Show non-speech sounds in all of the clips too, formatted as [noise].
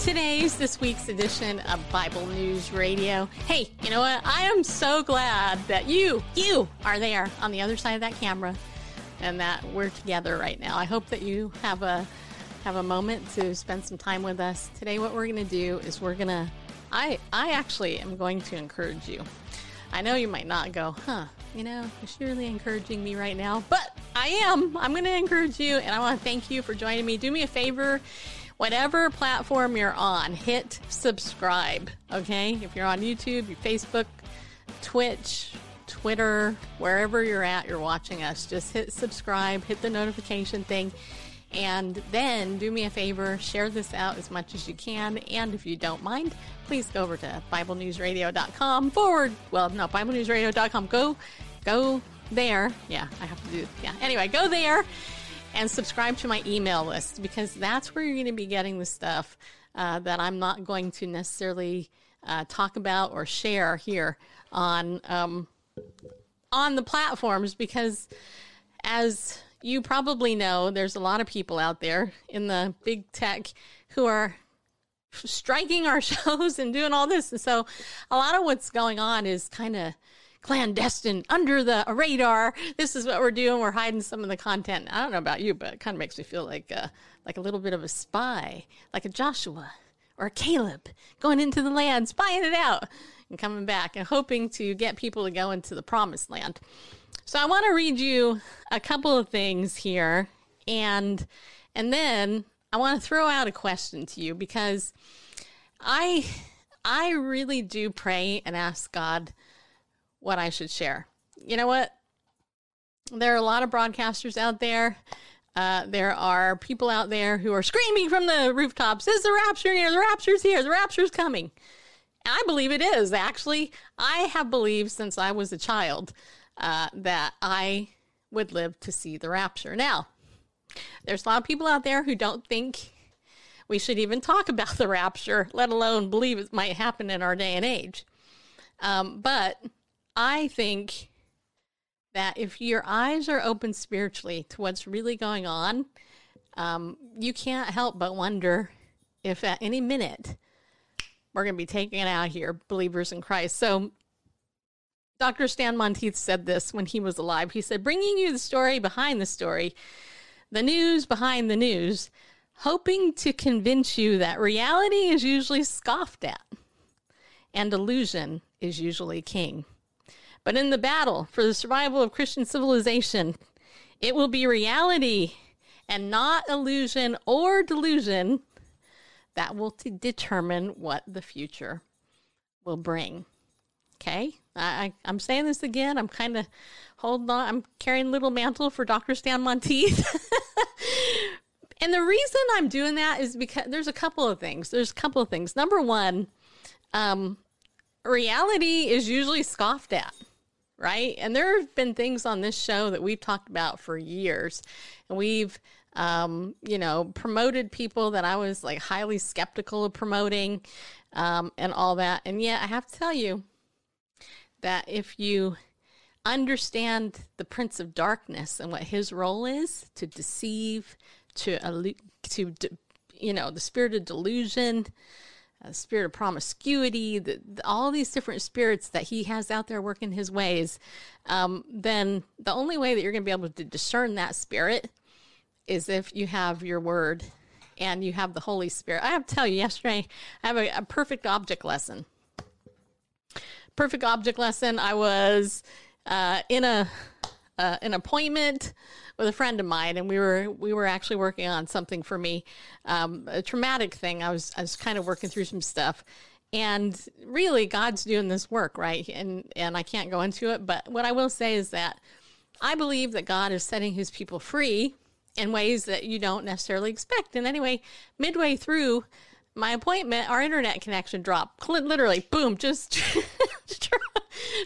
today's, this week's edition of Bible News Radio. Hey, you know what? I am so glad that you, you are there on the other side of that camera and that we're together right now. I hope that you have a have a moment to spend some time with us. Today what we're going to do is we're going to I I actually am going to encourage you. I know you might not go, "Huh, you know, is she really encouraging me right now?" But I am. I'm going to encourage you and I want to thank you for joining me. Do me a favor whatever platform you're on, hit subscribe. Okay? If you're on YouTube, your Facebook, Twitch, Twitter, wherever you're at, you're watching us, just hit subscribe, hit the notification thing. And then do me a favor, share this out as much as you can. And if you don't mind, please go over to BibleNewsRadio.com forward. Well, no, BibleNewsRadio.com. Go, go there. Yeah, I have to do, yeah. Anyway, go there and subscribe to my email list because that's where you're going to be getting the stuff uh, that I'm not going to necessarily uh, talk about or share here on um, on the platforms because as you probably know there's a lot of people out there in the big tech who are striking our [laughs] shows and doing all this. And so a lot of what's going on is kind of clandestine, under the radar. This is what we're doing. We're hiding some of the content. I don't know about you, but it kind of makes me feel like uh, like a little bit of a spy, like a Joshua or a Caleb going into the land, spying it out, and coming back and hoping to get people to go into the promised land. So I want to read you a couple of things here, and and then I want to throw out a question to you because I I really do pray and ask God what I should share. You know what? There are a lot of broadcasters out there. Uh, there are people out there who are screaming from the rooftops, Is the rapture here? The rapture's here. The rapture's coming. I believe it is. Actually, I have believed since I was a child uh, that I would live to see the rapture. Now, there's a lot of people out there who don't think we should even talk about the rapture, let alone believe it might happen in our day and age. Um, but I think that if your eyes are open spiritually to what's really going on, um, you can't help but wonder if at any minute we're going to be taken out here, believers in Christ. So, Dr. Stan Monteith said this when he was alive. He said, bringing you the story behind the story, the news behind the news, hoping to convince you that reality is usually scoffed at and illusion is usually king. But in the battle for the survival of Christian civilization, it will be reality and not illusion or delusion that will t- determine what the future will bring. Okay, I, I, am saying this again. I'm kind of holding on. I'm carrying little mantle for Dr. Stan Monteith. [laughs] and the reason I'm doing that is because there's a couple of things. There's a couple of things. Number one, um, reality is usually scoffed at right? And there have been things on this show that we've talked about for years. And we've, um, you know, promoted people that I was like highly skeptical of promoting um, and all that. And yet, I have to tell you that if you understand the Prince of Darkness and what his role is to deceive, to, to, you know, the spirit of delusion, uh, spirit of promiscuity, the, the, all these different spirits that he has out there working his ways, um, then the only way that you're going to be able to discern that spirit is if you have your word and you have the Holy Spirit. I have to tell you, yesterday I have a, a perfect object lesson. Perfect object lesson. I was uh, in a uh, an appointment with a friend of mine, and we were we were actually working on something for me, um, a traumatic thing. I was I was kind of working through some stuff, and really God's doing this work, right? And and I can't go into it, but what I will say is that I believe that God is setting His people free in ways that you don't necessarily expect. And anyway, midway through my appointment, our internet connection dropped. Literally, boom, [laughs] just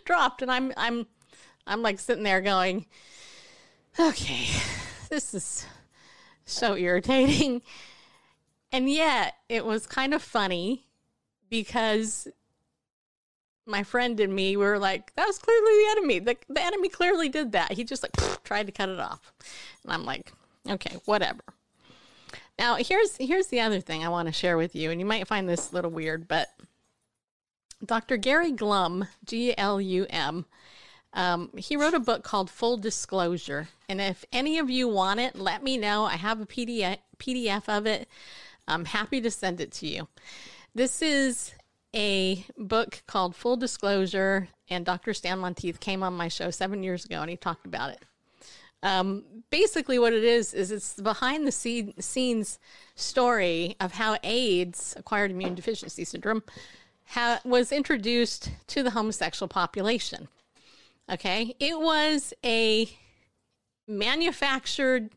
dropped, and I'm I'm I'm like sitting there going okay, [sighs] this is so irritating. And yet, it was kind of funny because my friend and me were like, that was clearly the enemy. The, the enemy clearly did that. He just like [sniffs] tried to cut it off. And I'm like, okay, whatever. Now, here's here's the other thing I want to share with you, and you might find this a little weird, but Dr. Gary Glum, G L U M, um, he wrote a book called Full Disclosure. And if any of you want it, let me know. I have a PDF, of it. I'm happy to send it to you. This is a book called Full Disclosure, and Dr. Stan Monteith came on my show seven years ago and he talked about it. Um, basically, what it is is it's the behind the scenes story of how AIDS, acquired immune deficiency syndrome, ha- was introduced to the homosexual population. Okay, it was a manufactured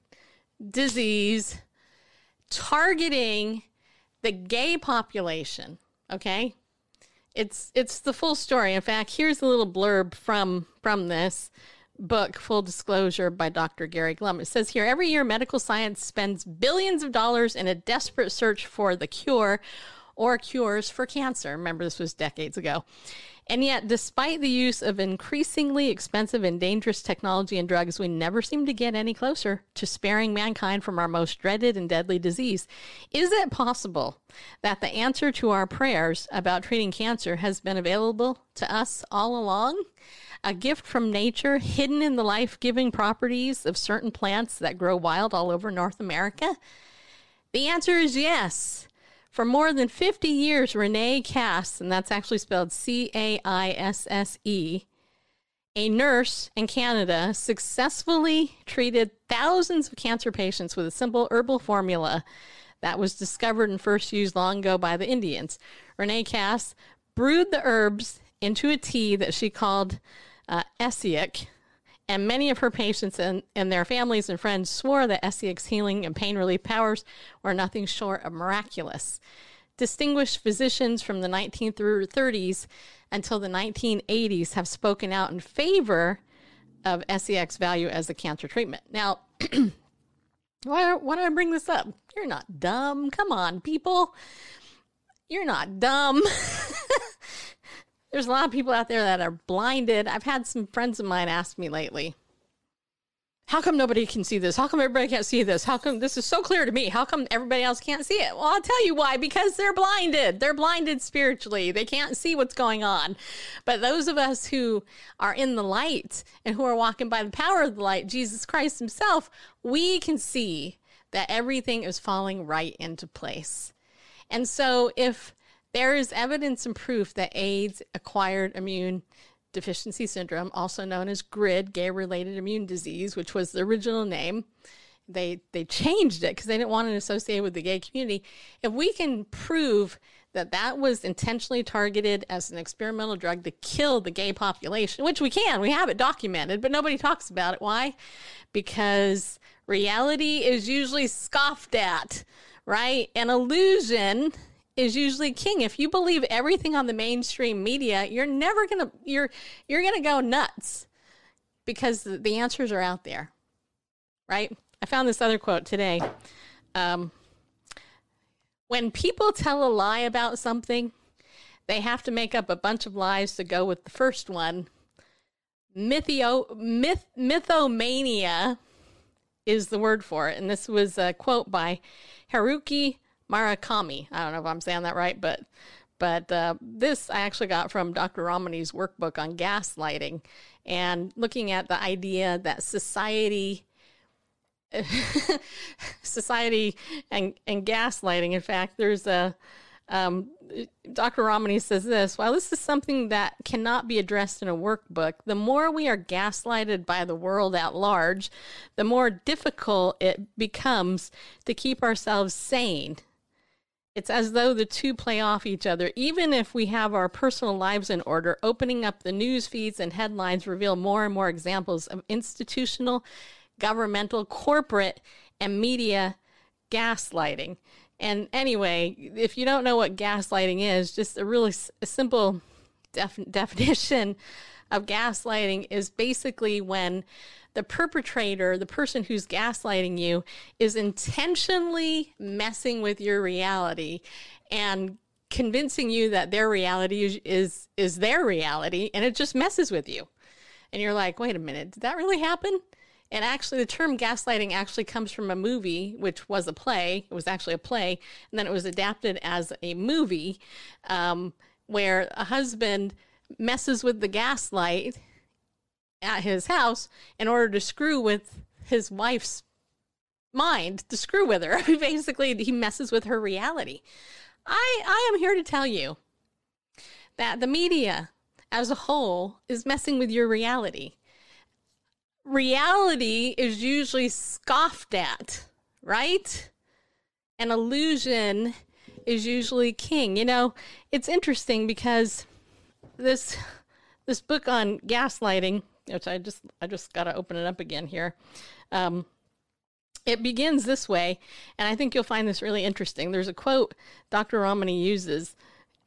disease targeting the gay population. Okay, it's it's the full story. In fact, here's a little blurb from from this book, Full Disclosure by Dr. Gary Glum. It says here every year, medical science spends billions of dollars in a desperate search for the cure or cures for cancer. Remember, this was decades ago. And yet, despite the use of increasingly expensive and dangerous technology and drugs, we never seem to get any closer to sparing mankind from our most dreaded and deadly disease. Is it possible that the answer to our prayers about treating cancer has been available to us all along? A gift from nature hidden in the life giving properties of certain plants that grow wild all over North America? The answer is yes. For more than 50 years, Renee Caisse, and that's actually spelled C A I S S E, a nurse in Canada, successfully treated thousands of cancer patients with a simple herbal formula that was discovered and first used long ago by the Indians. Renee Caisse brewed the herbs into a tea that she called uh, and many of her patients and, and their families and friends swore that Essiac's healing and pain relief powers were nothing short of miraculous. Distinguished physicians from the 1930s until the 1980s have spoken out in favor of Essiac's value as a cancer treatment. Now, [clears throat] why, why do I bring this up? You're not dumb. Come on, people. You're not dumb. [laughs] There's a lot of people out there that are blinded. I've had some friends of mine ask me lately, how come nobody can see this? How come everybody can't see this? How come this is so clear to me? How come everybody else can't see it? Well, I'll tell you why because they're blinded. They're blinded spiritually. They can't see what's going on. But those of us who are in the light and who are walking by the power of the light, Jesus Christ Himself, we can see that everything is falling right into place. And so if there is evidence and proof that AIDS acquired immune deficiency syndrome, also known as GRID, gay related immune disease, which was the original name. They they changed it because they didn't want it associated with the gay community. If we can prove that that was intentionally targeted as an experimental drug to kill the gay population, which we can, we have it documented, but nobody talks about it. Why? Because reality is usually scoffed at, right? An illusion is usually king. If you believe everything on the mainstream media, you're never going to you're you're going to go nuts because the answers are out there. Right? I found this other quote today. Um, when people tell a lie about something, they have to make up a bunch of lies to go with the first one. Mythio, myth, mythomania is the word for it. And this was a quote by Haruki Murakami. I don't know if I'm saying that right, but but uh, this I actually got from Dr. Ramani's workbook on gaslighting and looking at the idea that society [laughs] society and and gaslighting in fact there's a um, Dr. Ramani says this while this is something that cannot be addressed in a workbook, the more we are gaslighted by the world at large, the more difficult it becomes to keep ourselves sane it's as though the two play off each other. Even if we have our personal lives in order, opening up the news feeds and headlines reveal more and more examples of institutional, governmental, corporate, and media gaslighting. And anyway, if you don't know what gaslighting is, just a really s- a simple def- [laughs] definition of gaslighting is basically when the perpetrator, the person who's gaslighting you, is intentionally messing with your reality and convincing you that their reality is, is is their reality and it just messes with you. And you're like, "Wait a minute, did that really happen?" And actually, the term gaslighting actually comes from a movie, which was a play. It was actually a play, and then it was adapted as a movie um, where a husband messes with the gaslight at his house in order to screw with his wife's mind, to screw with her. [laughs] Basically, he messes with her reality. I, I am here to tell you that the media as a whole is messing with your reality. Reality is usually scoffed at, right? An illusion is usually king. You know, it's interesting because this this book on gaslighting, which I just I just got to open it up again here. Um, it begins this way, and I think you'll find this really interesting. There's a quote Dr. Ramani uses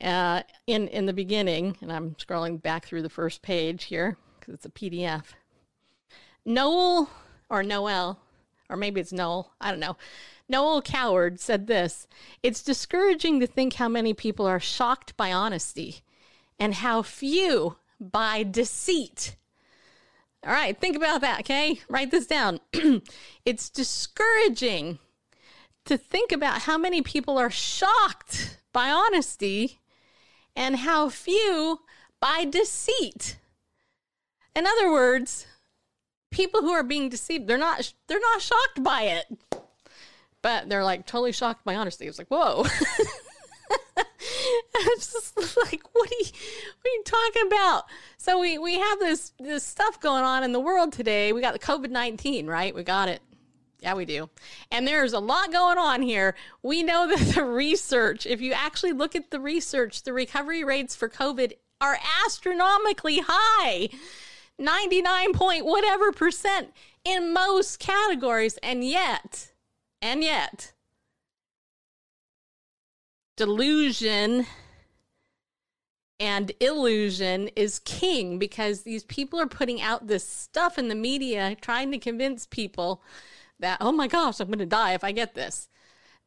uh, in in the beginning, and I'm scrolling back through the first page here because it's a PDF. Noel or Noel, or maybe it's Noel, I don't know. Noel Coward said this It's discouraging to think how many people are shocked by honesty and how few by deceit. All right, think about that, okay? Write this down. [clears throat] it's discouraging to think about how many people are shocked by honesty and how few by deceit. In other words, people who are being deceived, they're not they're not shocked by it. But they're like totally shocked by honesty. It's like, whoa. [laughs] [laughs] it's just like, what are you, what are you talking about? So we we have this this stuff going on in the world today. We got the COVID nineteen, right? We got it. Yeah, we do. And there's a lot going on here. We know that the research, if you actually look at the research, the recovery rates for COVID are astronomically high 99 point whatever percent in most categories. And yet, and yet, delusion and illusion is king because these people are putting out this stuff in the media trying to convince people that, oh my gosh, I'm going to die if I get this.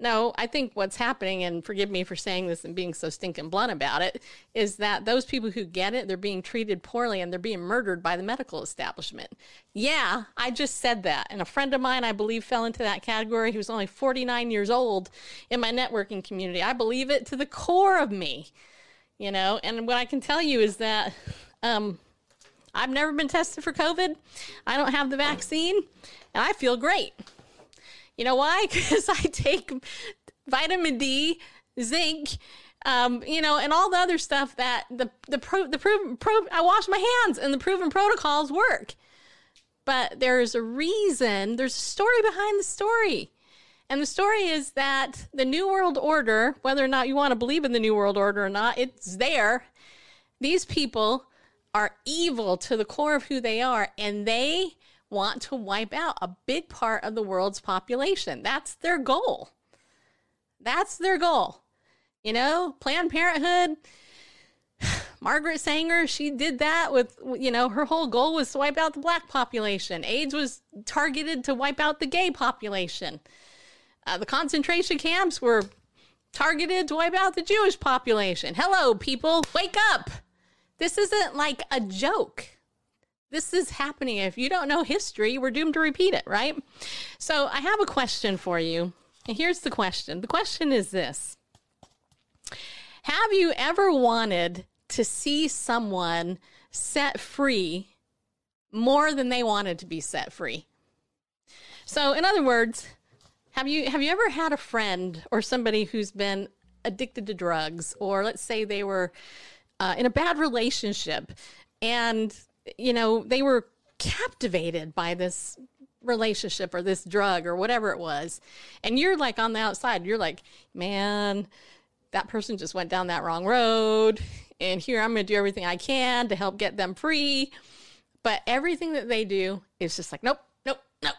No, I think what's happening, and forgive me for saying this and being so stinking blunt about it, is that those people who get it, they're being treated poorly and they're being murdered by the medical establishment. Yeah, I just said that. And a friend of mine, I believe, fell into that category. He was only 49 years old in my networking community. I believe it to the core of me, you know. And what I can tell you is that um, I've never been tested for COVID, I don't have the vaccine and I feel great. You know why? [laughs] Because I take vitamin D, zinc, um, you know, and all the other stuff that the the pro, the proven pro, I wash my hands and the proven protocols work. But there's a reason. There's a story behind the story. And the story is that the New World Order, whether or not you want to believe in the New World Order or not, it's there. These people are evil to the core of who they are, and they want to wipe out a big part of the world's population. That's their goal. That's their goal. You know, Planned Parenthood, [sighs] Margaret Sanger, she did that with, you know, her whole goal was to wipe out the black population. AIDS was targeted to wipe out the gay population. Uh, the concentration camps were targeted to wipe out the Jewish population. Hello, people, wake up. This isn't like a joke. This is happening. If you don't know history, we're doomed to repeat it, right? So I have a question for you. And here's the question the question is this Have you ever wanted to see someone set free more than they wanted to be set free? So, in other words, have you have you ever had a friend or somebody who's been addicted to drugs, or let's say they were uh, in a bad relationship and you know, they were captivated by this relationship or this drug or whatever it was. And you're like on the outside, you're like, man, that person just went down that wrong road. And here I'm going to do everything I can to help get them free. But everything that they do is just like, nope, nope, nope,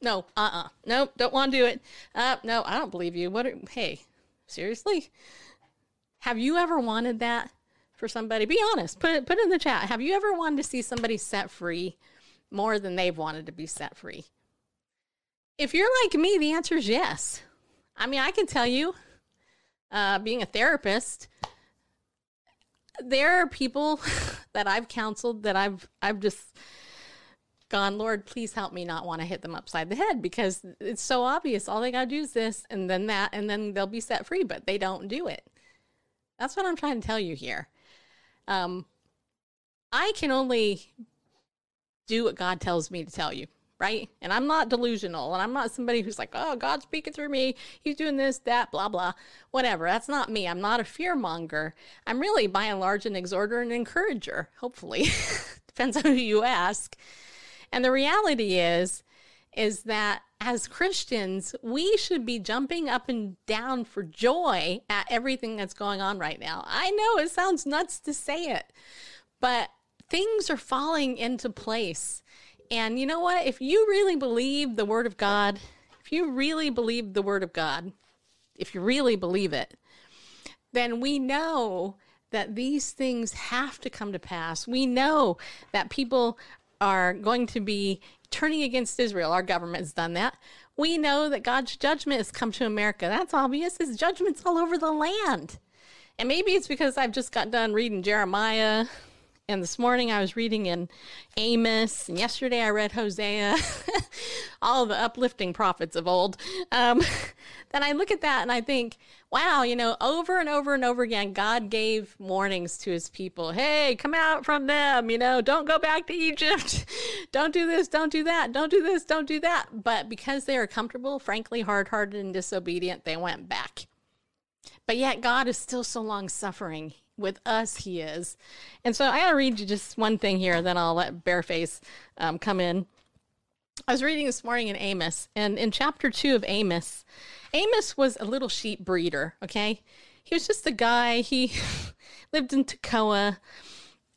no, uh uh-uh, uh, nope, don't want to do it. Uh, no, I don't believe you. What? Are, hey, seriously? Have you ever wanted that? For somebody? Be honest. Put it put in the chat. Have you ever wanted to see somebody set free more than they've wanted to be set free? If you're like me, the answer is yes. I mean, I can tell you, uh, being a therapist, there are people [laughs] that I've counseled that I've I've just gone, Lord, please help me not want to hit them upside the head because it's so obvious. All they got to do is this and then that, and then they'll be set free, but they don't do it. That's what I'm trying to tell you here. Um, I can only do what God tells me to tell you, right? And I'm not delusional, and I'm not somebody who's like, oh, God's speaking through me. He's doing this, that, blah, blah, whatever. That's not me. I'm not a fear monger. I'm really, by and large, an exhorter and encourager, hopefully. [laughs] Depends on who you ask. And the reality is, is that as Christians, we should be jumping up and down for joy at everything that's going on right now. I know it sounds nuts to say it, but things are falling into place. And you know what? If you really believe the Word of God, if you really believe the Word of God, if you really believe it, then we know that these things have to come to pass. We know that people are going to be turning against Israel. Our government has done that. We know that God's judgment has come to America. That's obvious. His judgment's all over the land. And maybe it's because I've just got done reading Jeremiah, and this morning I was reading in Amos, and yesterday I read Hosea, [laughs] all the uplifting prophets of old. Um, [laughs] then I look at that and I think, wow, you know, over and over and over again, God gave warnings to his people. Hey, come out from them, you know, don't go back to Egypt. [laughs] don't do this, don't do that, don't do this, don't do that. But because they are comfortable, frankly, hard hearted and disobedient, they went back. But yet God is still so long suffering with us he is. And so I gotta read you just one thing here, then I'll let Bareface um, come in. I was reading this morning in Amos, and in chapter two of Amos, Amos was a little sheep breeder, okay? He was just a guy, he [laughs] lived in Tekoa,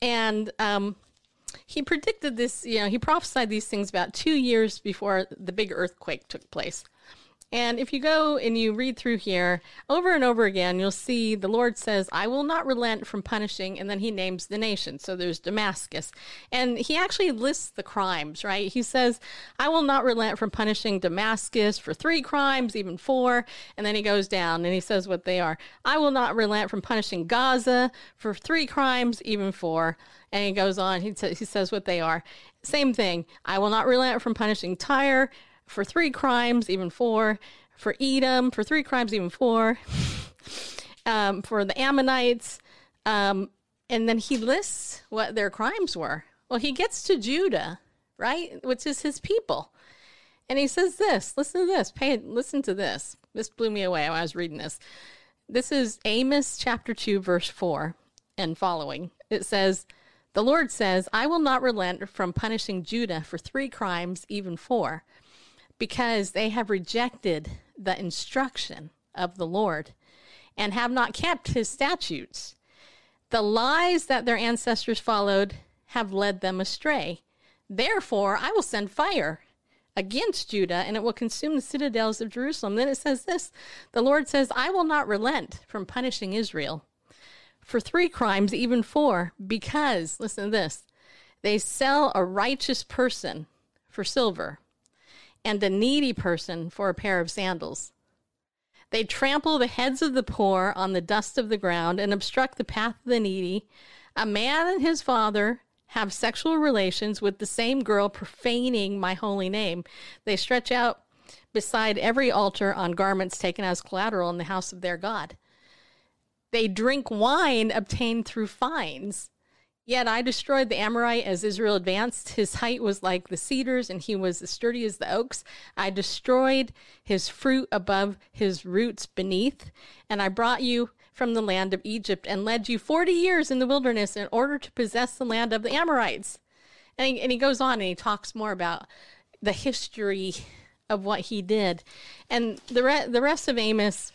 and um, he predicted this, you know, he prophesied these things about two years before the big earthquake took place. And if you go and you read through here over and over again, you'll see the Lord says, I will not relent from punishing. And then he names the nation. So there's Damascus. And he actually lists the crimes, right? He says, I will not relent from punishing Damascus for three crimes, even four. And then he goes down and he says what they are. I will not relent from punishing Gaza for three crimes, even four. And he goes on, he, t- he says what they are. Same thing. I will not relent from punishing Tyre for three crimes, even four. For Edom, for three crimes, even four. [laughs] um, for the Ammonites. Um, and then he lists what their crimes were. Well, he gets to Judah, right? Which is his people. And he says this listen to this. Pay listen to this. This blew me away when I was reading this. This is Amos chapter 2, verse 4 and following. It says, The Lord says, I will not relent from punishing Judah for three crimes, even four because they have rejected the instruction of the Lord and have not kept his statutes. The lies that their ancestors followed have led them astray. Therefore, I will send fire against Judah and it will consume the citadels of Jerusalem. Then it says this The Lord says, I will not relent from punishing Israel for three crimes, even four, because, listen to this, they sell a righteous person for silver and a needy person for a pair of sandals. They trample the heads of the poor on the dust of the ground and obstruct the path of the needy. A man and his father have sexual relations with the same girl, profaning my holy name. They stretch out beside every altar on garments taken as collateral in the house of their God. They drink wine obtained through fines Yet I destroyed the Amorite as Israel advanced. His height was like the cedars, and he was as sturdy as the oaks. I destroyed his fruit above his roots beneath. And I brought you from the land of Egypt and led you 40 years in the wilderness in order to possess the land of the Amorites. And he, and he goes on and he talks more about the history of what he did. And the, re- the rest of Amos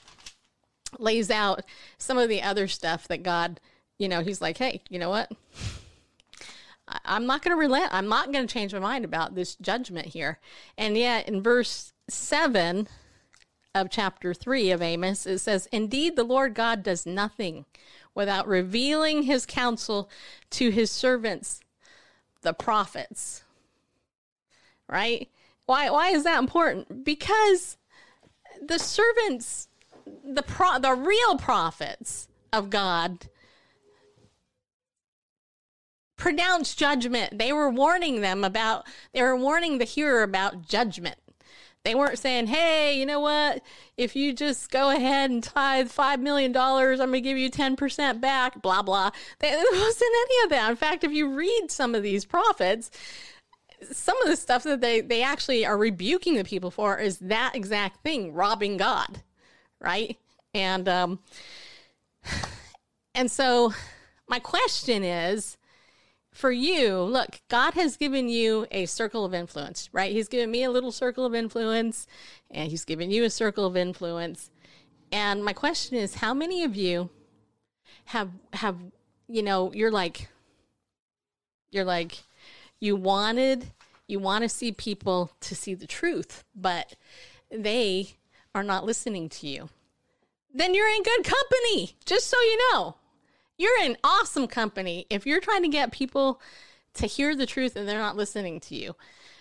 lays out some of the other stuff that God you know, he's like, hey, you know what? I'm not going to relent. I'm not going to change my mind about this judgment here. And yet, in verse 7 of chapter 3 of Amos, it says, Indeed, the Lord God does nothing without revealing his counsel to his servants, the prophets. Right? Why, why is that important? Because the servants, the, pro, the real prophets of God, pronounce judgment. They were warning them about, they were warning the hearer about judgment. They weren't saying, hey, you know what? If you just go ahead and tithe $5 million, I'm going to give you 10% back, blah, blah. There wasn't any of that. In fact, if you read some of these prophets, some of the stuff that they, they actually are rebuking the people for is that exact thing, robbing God, right? And, um, [sighs] and so my question is, for you, look, God has given you a circle of influence, right? He's given me a little circle of influence, and He's given you a circle of influence. And my question is, how many of you have have you know you're like you're like you wanted you want to see people to see the truth, but they are not listening to you. Then you're in good company. Just so you know. You're in awesome company if you're trying to get people to hear the truth and they're not listening to you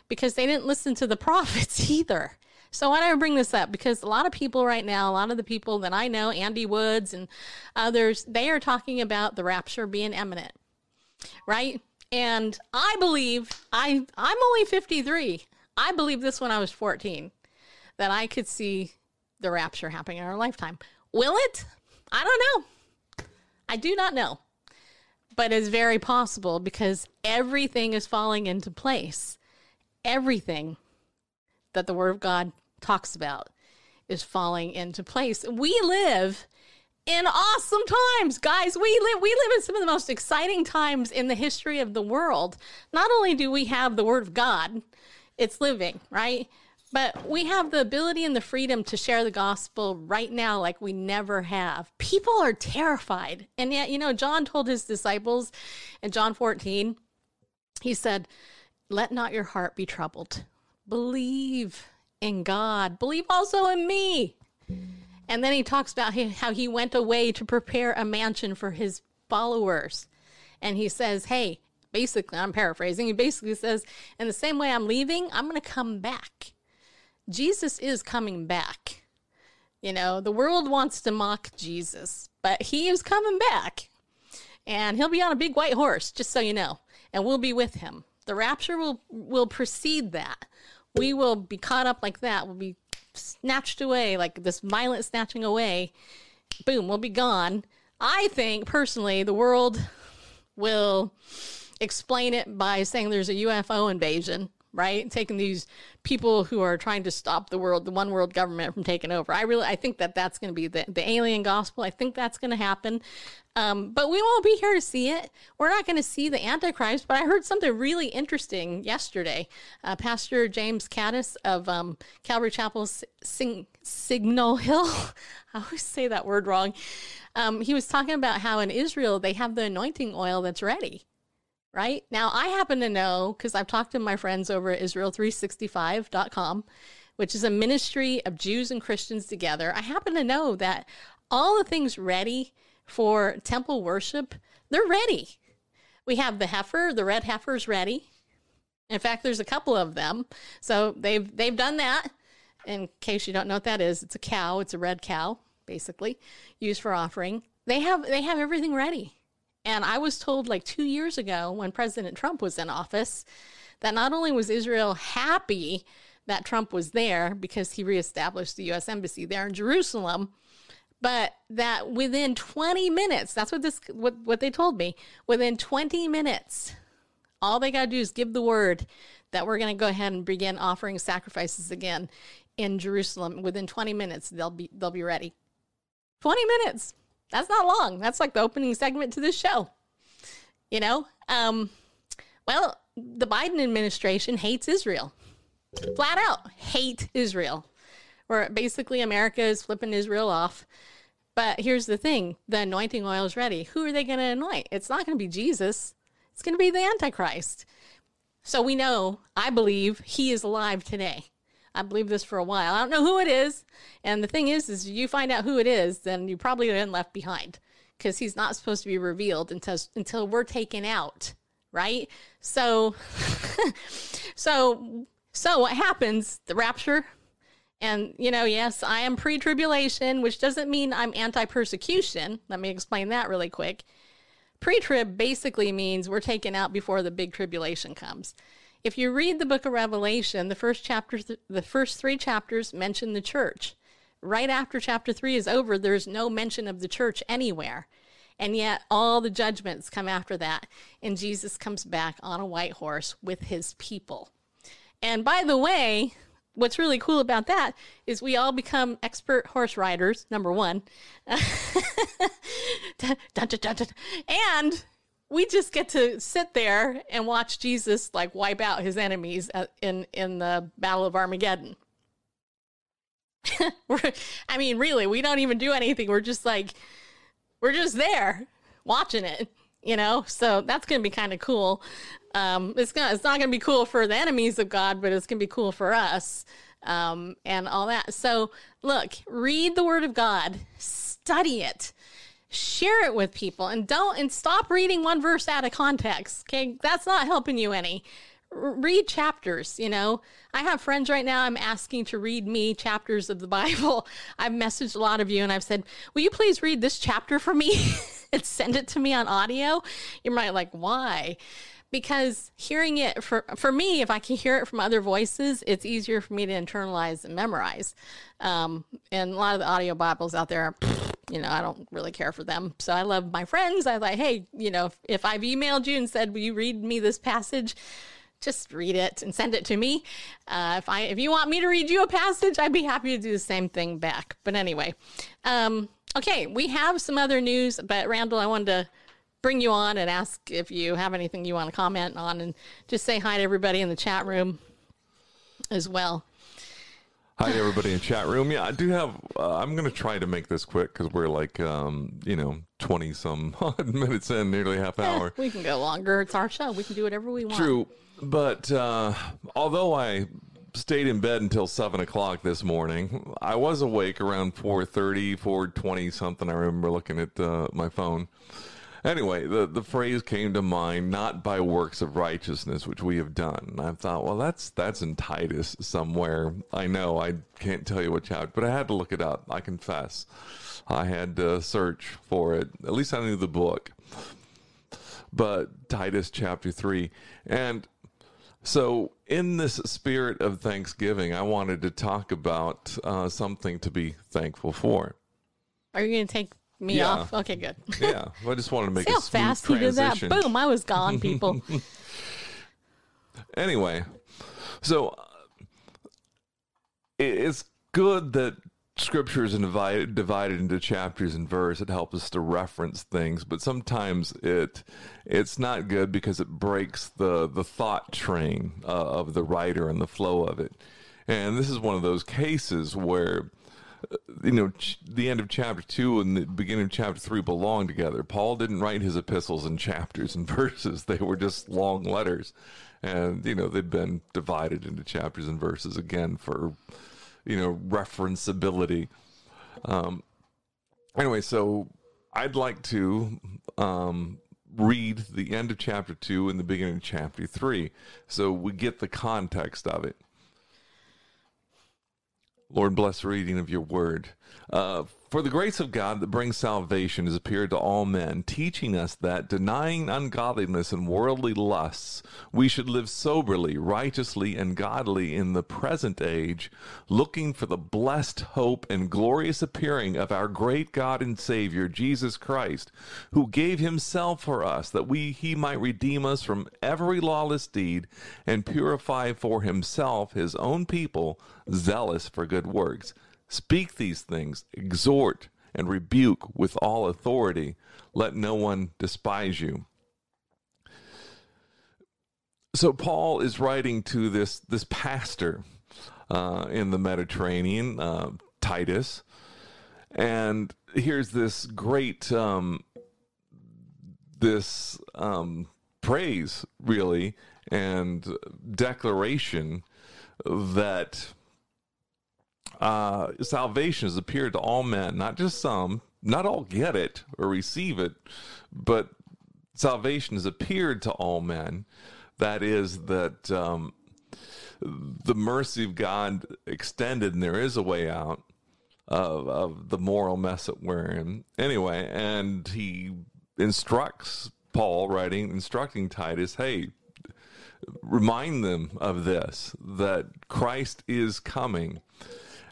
because they didn't listen to the [laughs] prophets either. So why do I bring this up? Because a lot of people right now, a lot of the people that I know, Andy Woods and others, they are talking about the rapture being imminent, right? And I believe I I'm only 53. I believe this when I was 14 that I could see the rapture happening in our lifetime. Will it? I don't know. I do not know, but it's very possible because everything is falling into place. Everything that the Word of God talks about is falling into place. We live in awesome times, guys. We live we live in some of the most exciting times in the history of the world. Not only do we have the Word of God, it's living, right? But we have the ability and the freedom to share the gospel right now like we never have. People are terrified. And yet, you know, John told his disciples in John 14, he said, Let not your heart be troubled. Believe in God, believe also in me. And then he talks about how he went away to prepare a mansion for his followers. And he says, Hey, basically, I'm paraphrasing. He basically says, In the same way I'm leaving, I'm going to come back. Jesus is coming back. You know, the world wants to mock Jesus, but he is coming back. And he'll be on a big white horse, just so you know, and we'll be with him. The rapture will will precede that. We will be caught up like that. We'll be snatched away like this violent snatching away. Boom, we'll be gone. I think personally the world will explain it by saying there's a UFO invasion right? Taking these people who are trying to stop the world, the one world government from taking over. I really, I think that that's going to be the, the alien gospel. I think that's going to happen. Um, but we won't be here to see it. We're not going to see the Antichrist. But I heard something really interesting yesterday. Uh, Pastor James Kaddis of um, Calvary Chapel Sing- Signal Hill. [laughs] I always say that word wrong. Um, he was talking about how in Israel they have the anointing oil that's ready right? Now, I happen to know because I've talked to my friends over at Israel365.com, which is a ministry of Jews and Christians together. I happen to know that all the things ready for temple worship, they're ready. We have the heifer, the red heifer's ready. In fact, there's a couple of them. So they've they've done that. In case you don't know what that is, it's a cow, it's a red cow, basically, used for offering. They have they have everything ready. And I was told like two years ago when President Trump was in office that not only was Israel happy that Trump was there because he reestablished the U.S. Embassy there in Jerusalem, but that within 20 minutes, that's what this what, what they told me, within 20 minutes, all they got to do is give the word that we're going to go ahead and begin offering sacrifices again in Jerusalem. Within 20 minutes, they'll be they'll be ready. 20 minutes. That's not long. That's like the opening segment to this show. You know? Um, well, the Biden administration hates Israel. Flat out hate Israel. Where basically America is flipping Israel off. But here's the thing the anointing oil is ready. Who are they going to anoint? It's not going to be Jesus, it's going to be the Antichrist. So we know, I believe, he is alive today. I believe this for a while. I don't know who it is. And the thing is, is you find out who it is, then you probably been left behind because he's not supposed to be revealed until until we're taken out, right? So, [laughs] so, so what happens? The rapture, and you know, yes, I am pre-tribulation, which doesn't mean I'm anti-persecution. Let me explain that really quick. Pre trib basically means we're taken out before the big tribulation comes. If you read the book of Revelation, the first chapters, the first three chapters mention the church. Right after chapter three is over, there's no mention of the church anywhere. And yet, all the judgments come after that. And Jesus comes back on a white horse with his people. And by the way, what's really cool about that is we all become expert horse riders, number one. [laughs] and we just get to sit there and watch Jesus like wipe out his enemies in in the Battle of Armageddon. [laughs] I mean, really, we don't even do anything. We're just like we're just there watching it, you know. So that's gonna be kind of cool. Um, it's gonna it's not gonna be cool for the enemies of God, but it's gonna be cool for us um, and all that. So look, read the Word of God, study it share it with people and don't and stop reading one verse out of context okay? That's not helping you any. R- read chapters you know? I have friends right now i'm asking to read me chapters of the [laughs] bible. I've messaged a lot of you and i've said will you please read this chapter for me [laughs] and send it to me on audio? You might like why? Because hearing it for for me if i can hear it from other voices it's easier for me to internalize and memorize. Um, and a lot of the audio bibles out there [laughs] you know, I don't really care for them. So I love my friends. I like, hey, you know, if, if I've emailed you and said, will you read me this passage? Just read it and send it to me. Uh, if I if you want me to read you a passage, I'd be happy to do the same thing back. But anyway, um, okay, we have some other news. But Randall, I wanted to bring you on and ask if you have anything you want to comment on, and just say hi to everybody in the chat room as well. Hi everybody in chat room. Yeah, I do have. Uh, I'm going to try to make this quick because we're like, um, you know, twenty some [laughs] odd minutes in, nearly half hour. we can go longer. It's our show. We can do whatever we want. True, but uh, although I stayed in bed until seven o'clock this morning, I was awake around 4:30, 4:20 something. I remember looking at uh, my phone. Anyway, the, the phrase came to mind, not by works of righteousness, which we have done. I thought, well, that's that's in Titus somewhere. I know, I can't tell you what chapter, but I had to look it up. I confess. I had to search for it. At least I knew the book. But Titus chapter 3. And so, in this spirit of Thanksgiving, I wanted to talk about uh, something to be thankful for. Are you going to take me yeah. off. Okay, good. yeah, I just wanted to make See how fast transition. he did that. Boom! I was gone, [laughs] people. anyway, so uh, it's good that scripture is divided, divided into chapters and verse. It helps us to reference things, but sometimes it it's not good because it breaks the the thought train uh, of the writer and the flow of it. And this is one of those cases where you know, ch- the end of chapter two and the beginning of chapter three belong together. Paul didn't write his epistles in chapters and [laughs] verses; they were just long letters, and you know they'd been divided into chapters and verses again for, you know, referenceability. Um, anyway, so I'd like to um, read the end of chapter two and the beginning of chapter three, so we get the context of it. Lord, bless the reading of your word. Uh, for the grace of God that brings salvation has appeared to all men, teaching us that, denying ungodliness and worldly lusts, we should live soberly, righteously, and godly in the present age, looking for the blessed hope and glorious appearing of our great God and Savior, Jesus Christ, who gave himself for us, that we he might redeem us from every lawless deed and purify for himself his own people, zealous for good works. Speak these things, exhort and rebuke with all authority. Let no one despise you. So Paul is writing to this this pastor uh, in the Mediterranean, uh, Titus, and here's this great um, this um, praise, really, and declaration that uh, salvation has appeared to all men, not just some. Not all get it or receive it, but salvation has appeared to all men. That is, that um, the mercy of God extended, and there is a way out of, of the moral mess that we're in. Anyway, and He instructs Paul, writing, instructing Titus, hey, remind them of this that Christ is coming.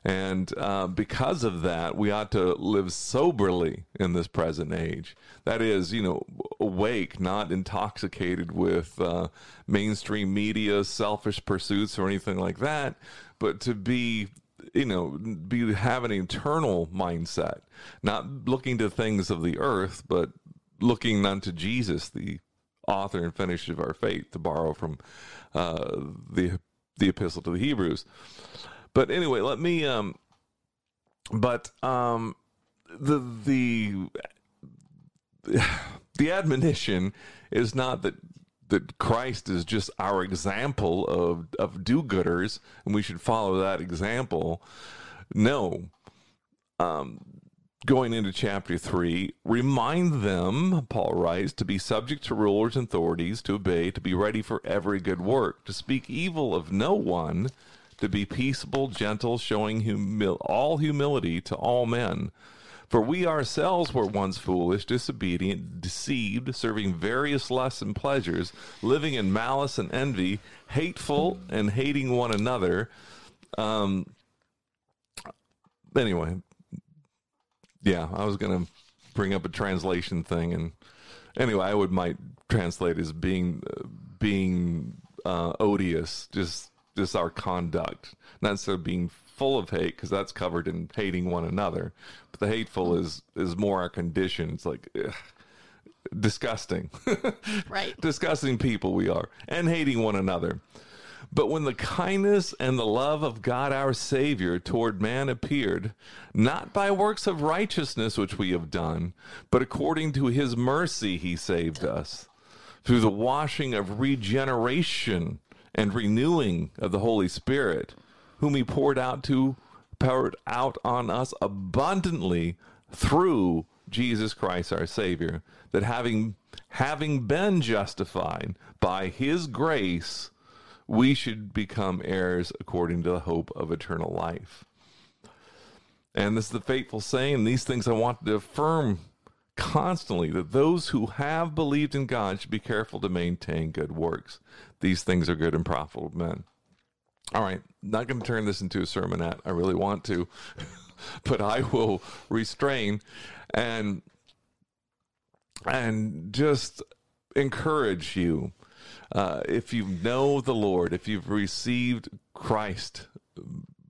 And uh, because of that, we ought to live soberly in this present age. That is, you know, awake, not intoxicated with uh, mainstream media, selfish pursuits, or anything like that, but to be you know be have an internal mindset not looking to things of the earth but looking unto jesus the author and finisher of our faith to borrow from uh, the the epistle to the hebrews but anyway let me um but um the the [sighs] the admonition is not that that Christ is just our example of of do-gooders and we should follow that example. No. Um going into chapter 3, remind them, Paul writes, to be subject to rulers and authorities, to obey, to be ready for every good work, to speak evil of no one, to be peaceable, gentle, showing all humility to all men. For we ourselves were once foolish, disobedient, deceived, serving various lusts and pleasures, living in malice and envy, hateful and hating one another. Um, anyway, yeah, I was going to bring up a translation thing, and anyway, I would might translate as being uh, being uh, odious, just just our conduct, not necessarily being full of hate because that's covered in hating one another. But the hateful mm. is is more our condition. It's like ugh, disgusting, [laughs] Right. disgusting people we are, and hating one another. But when the kindness and the love of God our Savior toward man appeared, not by works of righteousness which we have done, but according to his mercy he saved us, through the washing of regeneration and renewing of the Holy Spirit, whom he poured out to poured out on us abundantly through Jesus Christ our Savior, that having having been justified by his grace, we should become heirs according to the hope of eternal life. And this is the faithful saying, these things I want to affirm constantly that those who have believed in God should be careful to maintain good works. These things are good and profitable men. All right, not going to turn this into a sermonette. I really want to, [laughs] but I will restrain and and just encourage you. Uh, if you know the Lord, if you've received Christ,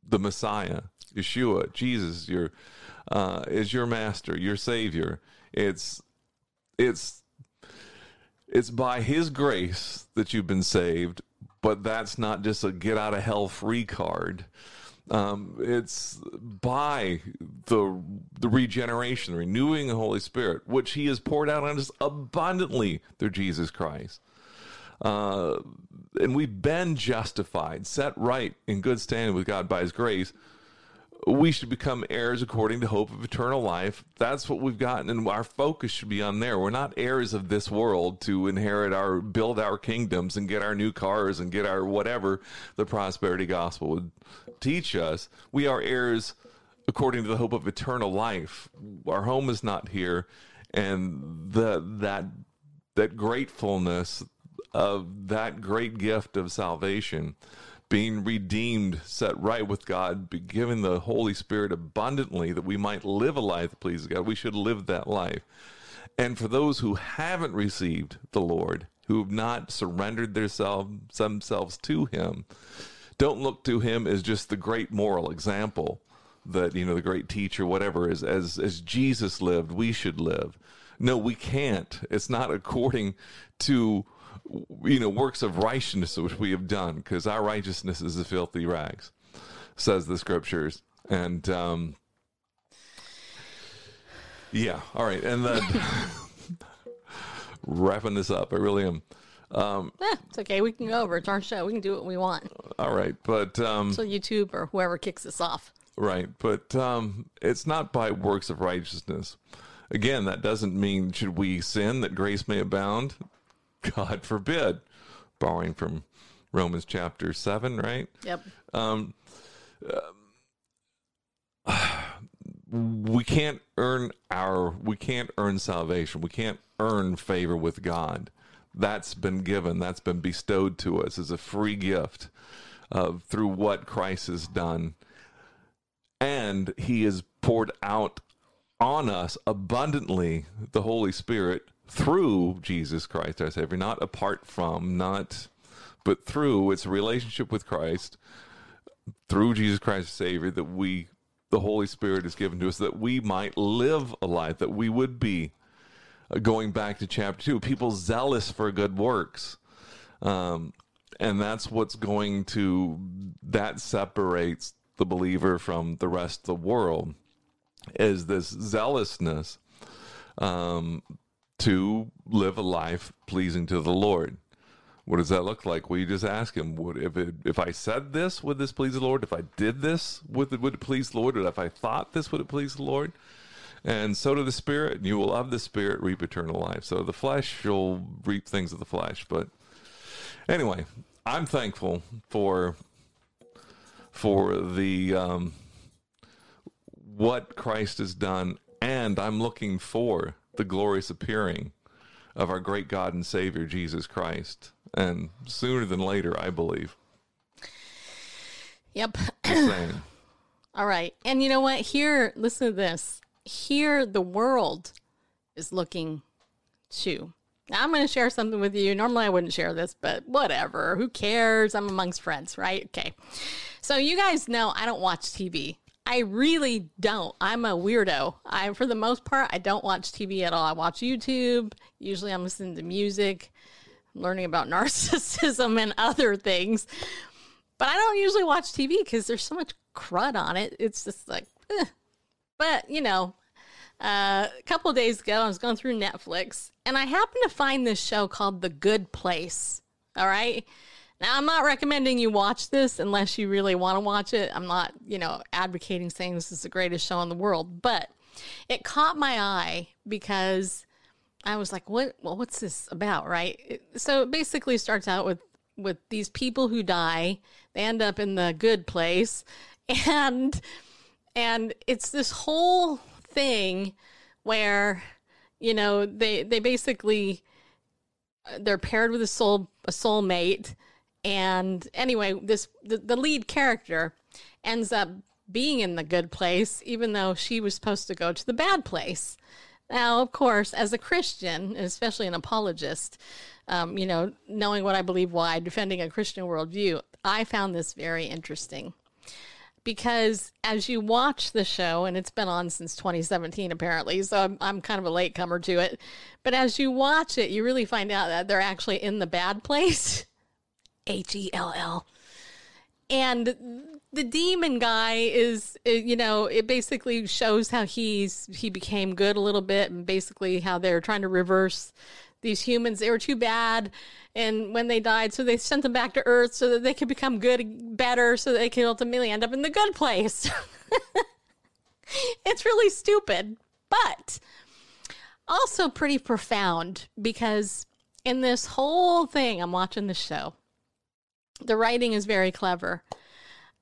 the Messiah, Yeshua, Jesus, your uh, is your Master, your Savior. It's it's it's by His grace that you've been saved, but that's not just a get out of hell free card. Um, it's by the the regeneration, the renewing the Holy Spirit, which He has poured out on us abundantly through Jesus Christ. Uh, and we've been justified, set right in good standing with God by His grace. We should become heirs according to hope of eternal life. That's what we've gotten, and our focus should be on there. We're not heirs of this world to inherit our, build our kingdoms and get our new cars and get our whatever the prosperity gospel would teach us. We are heirs according to the hope of eternal life. Our home is not here, and the that that gratefulness of that great gift of salvation, being redeemed, set right with God, be given the Holy Spirit abundantly that we might live a life that pleases God. We should live that life. And for those who haven't received the Lord, who have not surrendered themselves themselves to Him, don't look to Him as just the great moral example that you know the great teacher, whatever, is as as Jesus lived, we should live. No, we can't. It's not according to you know works of righteousness which we have done, because our righteousness is the filthy rags, says the scriptures. And um, yeah, all right, and then [laughs] wrapping this up, I really am. Um, Eh, [laughs] it's okay. We can go over. It's our show. We can do what we want. all right, but um, So YouTube or whoever kicks us off. Right, but um, it's not by works of righteousness. Again, that doesn't mean should we sin that grace may abound? God forbid. Borrowing from Romans chapter seven, right? Yep. we can't earn our we can't earn salvation. We can't earn favor with God. That's been given. That's been bestowed to us as a free gift uh, through what Christ has done, and He has poured out on us abundantly the Holy Spirit through Jesus Christ our Savior, not apart from, not but through. It's a relationship with Christ through Jesus Christ our Savior that we the Holy Spirit is given to us that we might live a life that we would be uh, going back to chapter 2 people zealous for good works um, and that's what's going to that separates the believer from the rest of the world is this zealousness um, to live a life pleasing to the Lord. What does that look like? Well, you just ask him, would if it, if I said this, would this please the Lord? If I did this, would it, would it please the Lord? Or if I thought this, would it please the Lord? And so to the Spirit, and you will of the Spirit reap eternal life. So the flesh, you'll reap things of the flesh. But anyway, I'm thankful for for the um, what Christ has done, and I'm looking for the glorious appearing of our great God and Savior Jesus Christ, and sooner than later, I believe. Yep. [clears throat] All right. And you know what? Here, listen to this. Here, the world is looking too. Now, I'm going to share something with you. Normally, I wouldn't share this, but whatever. Who cares? I'm amongst friends, right? Okay. So, you guys know I don't watch TV. I really don't. I'm a weirdo. I, for the most part, I don't watch TV at all. I watch YouTube. Usually, I'm listening to music, learning about [laughs] narcissism and other things. But I don't usually watch TV because there's so much crud on it. It's just like, eh. but you know, uh, a couple days ago, I was going through Netflix and I happened to find this show called The Good Place. All right. Now, I'm not recommending you watch this unless you really want to watch it. I'm not, you know, advocating saying this is the greatest show in the world, but it caught my eye because I was like, what, well, what's this about? Right. So it basically starts out with, with these people who die, they end up in the good place [laughs] and, and it's this whole thing where, you know, they, they basically, uh, they're paired with a soul, a soulmate and anyway, this the, the lead character ends up being in the good place, even though she was supposed to go to the bad place. Now, of course, as a Christian, and especially an apologist, um, you know, knowing what I believe why, defending a Christian worldview, I found this very interesting. Because as you watch the show, and it's been on since 2017 apparently, so I'm, I'm kind of a latecomer to it, but as you watch it, you really find out that they're actually in the bad place. [laughs] H E L L. And the demon guy is, uh, you know, it basically shows how he's he became good a little bit, and basically how they're trying to reverse these humans. They were too bad, and when they died, so they sent them back to Earth so that they could become good, better, so that they could ultimately end up in the good place. [laughs] it's really stupid, but also pretty profound because in this whole thing, I'm watching the show the writing is very clever.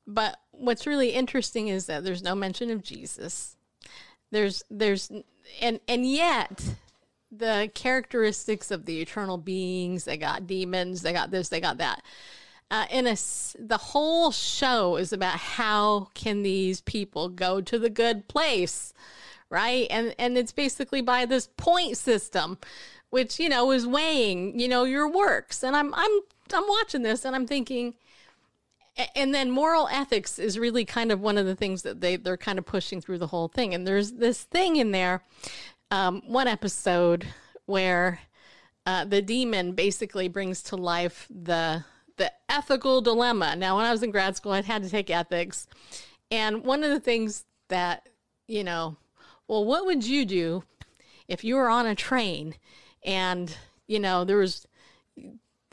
But what's really interesting is that there's no mention of Jesus. There's there's and and yet the characteristics of the eternal beings, they got demons, they got this, they got that. Uh, in a the whole show is about how can these people go to the good place, right? And and it's basically by this point system, which you know is weighing you know your works. And I'm I'm I'm watching this and I'm thinking, and then moral ethics is really kind of one of the things that they they're kind of pushing through the whole thing. And there's this thing in there, um, one episode where uh, the demon basically brings to life the the ethical dilemma. Now, when I was in grad school, I had to take ethics, and one of the things that you know, well, what would you do if you were on a train and you know there was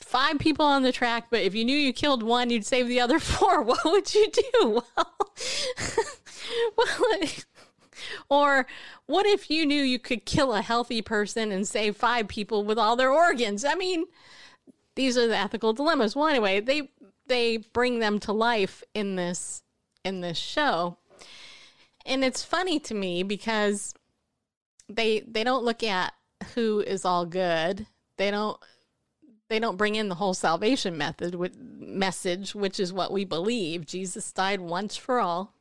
five people on the track, but if you knew you killed one, you'd save the other four. [laughs] What would you do? [laughs] Well, [laughs] well or what if you knew you could kill a healthy person and save five people with all their organs? I mean, these are the ethical dilemmas. Well, anyway, they they bring them to life in this in this show. and it's funny to me because they they don't look at who is all good. They don't they don't bring in the whole salvation method with message, which is what we believe. Jesus died once for all.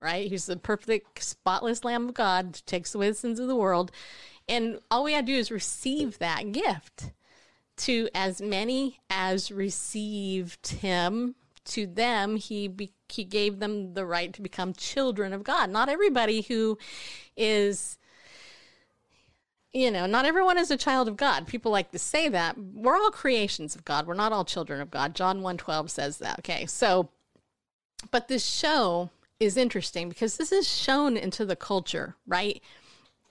Right? He's the perfect spotless lamb of God, takes away the sins of the world. And all we have to do is receive that gift. To as many as received him, to them he be, he gave them the right to become children of God. Not everybody who is you know, not everyone is a child of God. People like to say that. We're all creations of God. We're not all children of God. John 1:12 says that. Okay. So but this show is interesting because this is shown into the culture, right?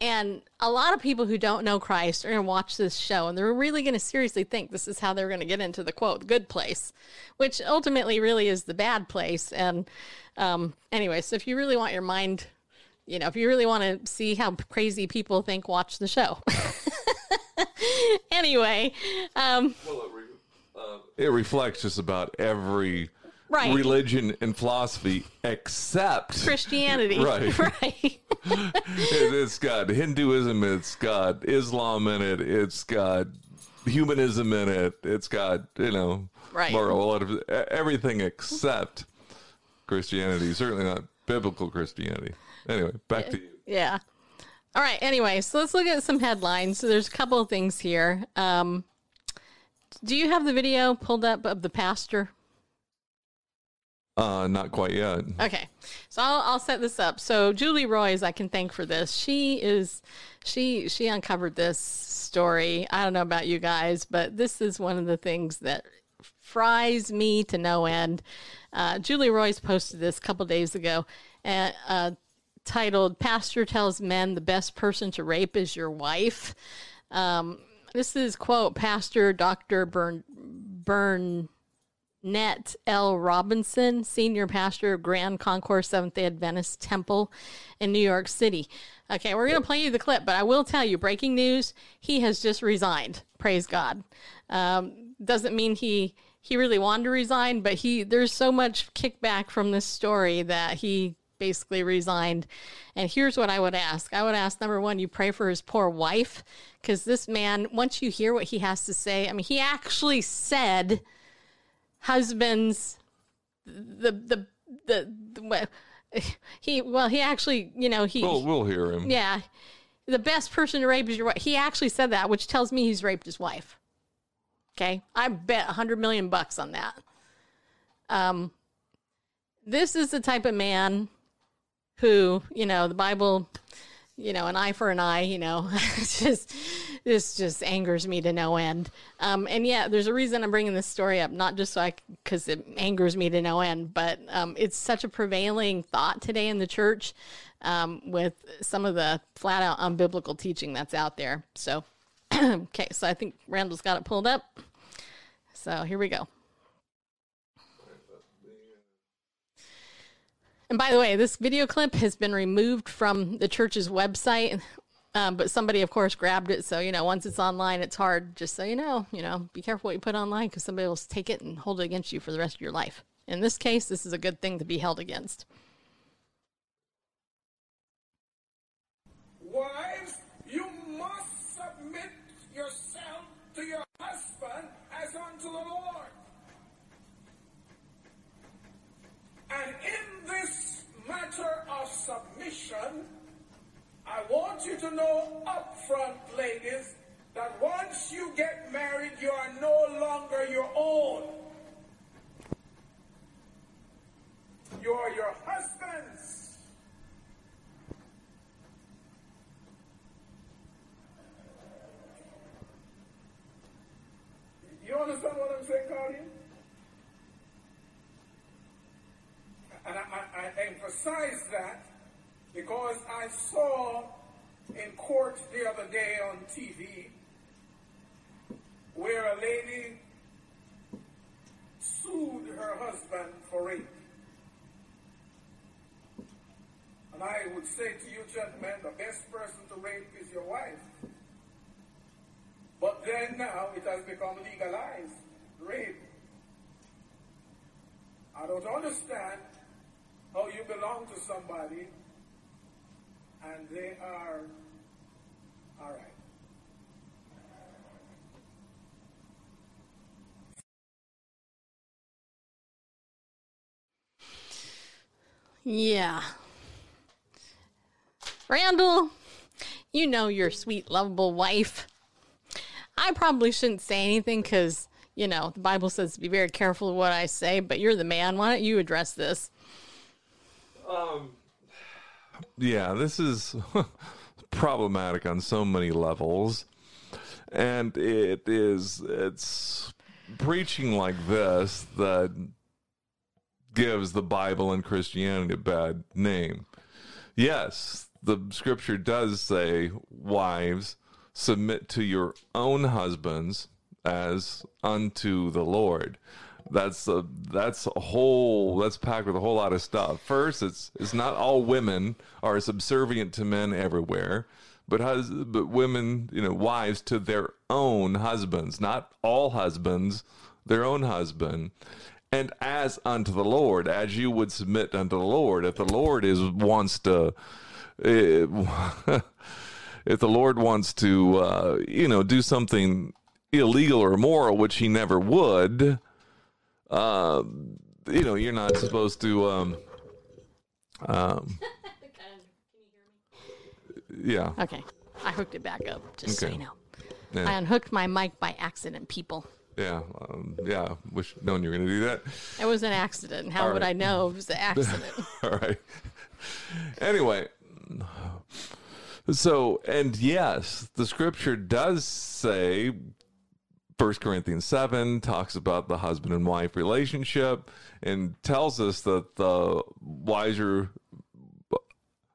And a lot of people who don't know Christ are going to watch this show and they're really going to seriously think this is how they're going to get into the quote, good place, which ultimately really is the bad place. And um, anyway, so if you really want your mind you know, if you really want to see how crazy people think, watch the show. [laughs] anyway, um, well, it, re- uh, it, reflects just about every right. religion and philosophy except Christianity. [laughs] Right. [laughs] Right. it, has got Hinduism, it's got Islam in it, it's got humanism in it, it's got, you know, right. a lot of everything except Christianity, certainly not biblical Christianity. Anyway, back to you. Yeah. All right. Anyway, so let's look at some headlines. So there's a couple of things here. Um, do you have the video pulled up of the pastor? Uh, not quite yet. Okay, so I'll, I'll set this up. So Julie Roys, I can thank for this. She is, she she uncovered this story. I don't know about you guys, but this is one of the things that fries me to no end. Uh, Julie Roys posted this a couple days ago, and uh, titled "Pastor Tells Men the Best Person to Rape Is Your Wife." Um, this is quote Pastor Doctor Burn Burnett L. Robinson, senior pastor of Grand Concourse Seventh Day Adventist Temple in New York City. Okay, we're going to play you the clip, but I will tell you breaking news: he has just resigned. Praise God. Um, doesn't mean he he really wanted to resign, but he there's so much kickback from this story that he basically resigned. And here's what I would ask I would ask number one, you pray for his poor wife, because this man, once you hear what he has to say, I mean, he actually said, husbands, the, the, the, the he, well, he actually, you know, he, we'll, we'll hear him. Yeah. The best person to rape is your wife. He actually said that, which tells me he's raped his wife. Okay. I bet a hundred million bucks on that. Um, this is the type of man who, you know, the Bible, you know, an eye for an eye, you know, [laughs] just this just angers me to no end. Um, and yeah, there's a reason I'm bringing this story up, not just so I because it angers me to no end, but um, it's such a prevailing thought today in the church um, with some of the flat out unbiblical teaching that's out there. So, [clears throat] okay, so I think Randall's got it pulled up. So here we go. And by the way, this video clip has been removed from the church's website, um, but somebody, of course, grabbed it. So, you know, once it's online, it's hard. Just so you know, you know, be careful what you put online because somebody will take it and hold it against you for the rest of your life. In this case, this is a good thing to be held against. Wives, you must submit yourself to your husband as unto the Lord. And in matter of submission, I want you to know up front, ladies, that once you get married, you are no longer your own. You are your husband's. You understand what I'm saying, Claudia? And I, I, I emphasize that because I saw in court the other day on TV where a lady sued her husband for rape. And I would say to you, gentlemen, the best person to rape is your wife. But then now it has become legalized, rape. I don't understand how you belong to somebody and they are all right. Yeah. Randall, you know your sweet, lovable wife. I probably shouldn't say anything because, you know, the Bible says to be very careful of what I say, but you're the man. Why don't you address this? Um, yeah, this is [laughs] problematic on so many levels. And it is it's preaching like this that gives the Bible and Christianity a bad name. Yes, the scripture does say, wives, submit to your own husbands as unto the Lord. That's a that's a whole that's packed with a whole lot of stuff. First, it's it's not all women are subservient to men everywhere, but hus- but women, you know, wives to their own husbands, not all husbands, their own husband and as unto the Lord, as you would submit unto the Lord. If the Lord is wants to, eh, [laughs] if the Lord wants to, uh, you know, do something illegal or immoral, which He never would, uh, you know, you're not supposed to. Um, um, [laughs] yeah, Okay. I hooked it back up, just so Okay. you know. yeah, I unhooked my mic by accident, people. yeah, um, yeah. Wish known you were going to do that. It was an accident. How would right. I know it was an [laughs] accident? All right. Anyway, so and yes, the scripture does say First Corinthians 7 talks about the husband and wife relationship and tells us that the wiser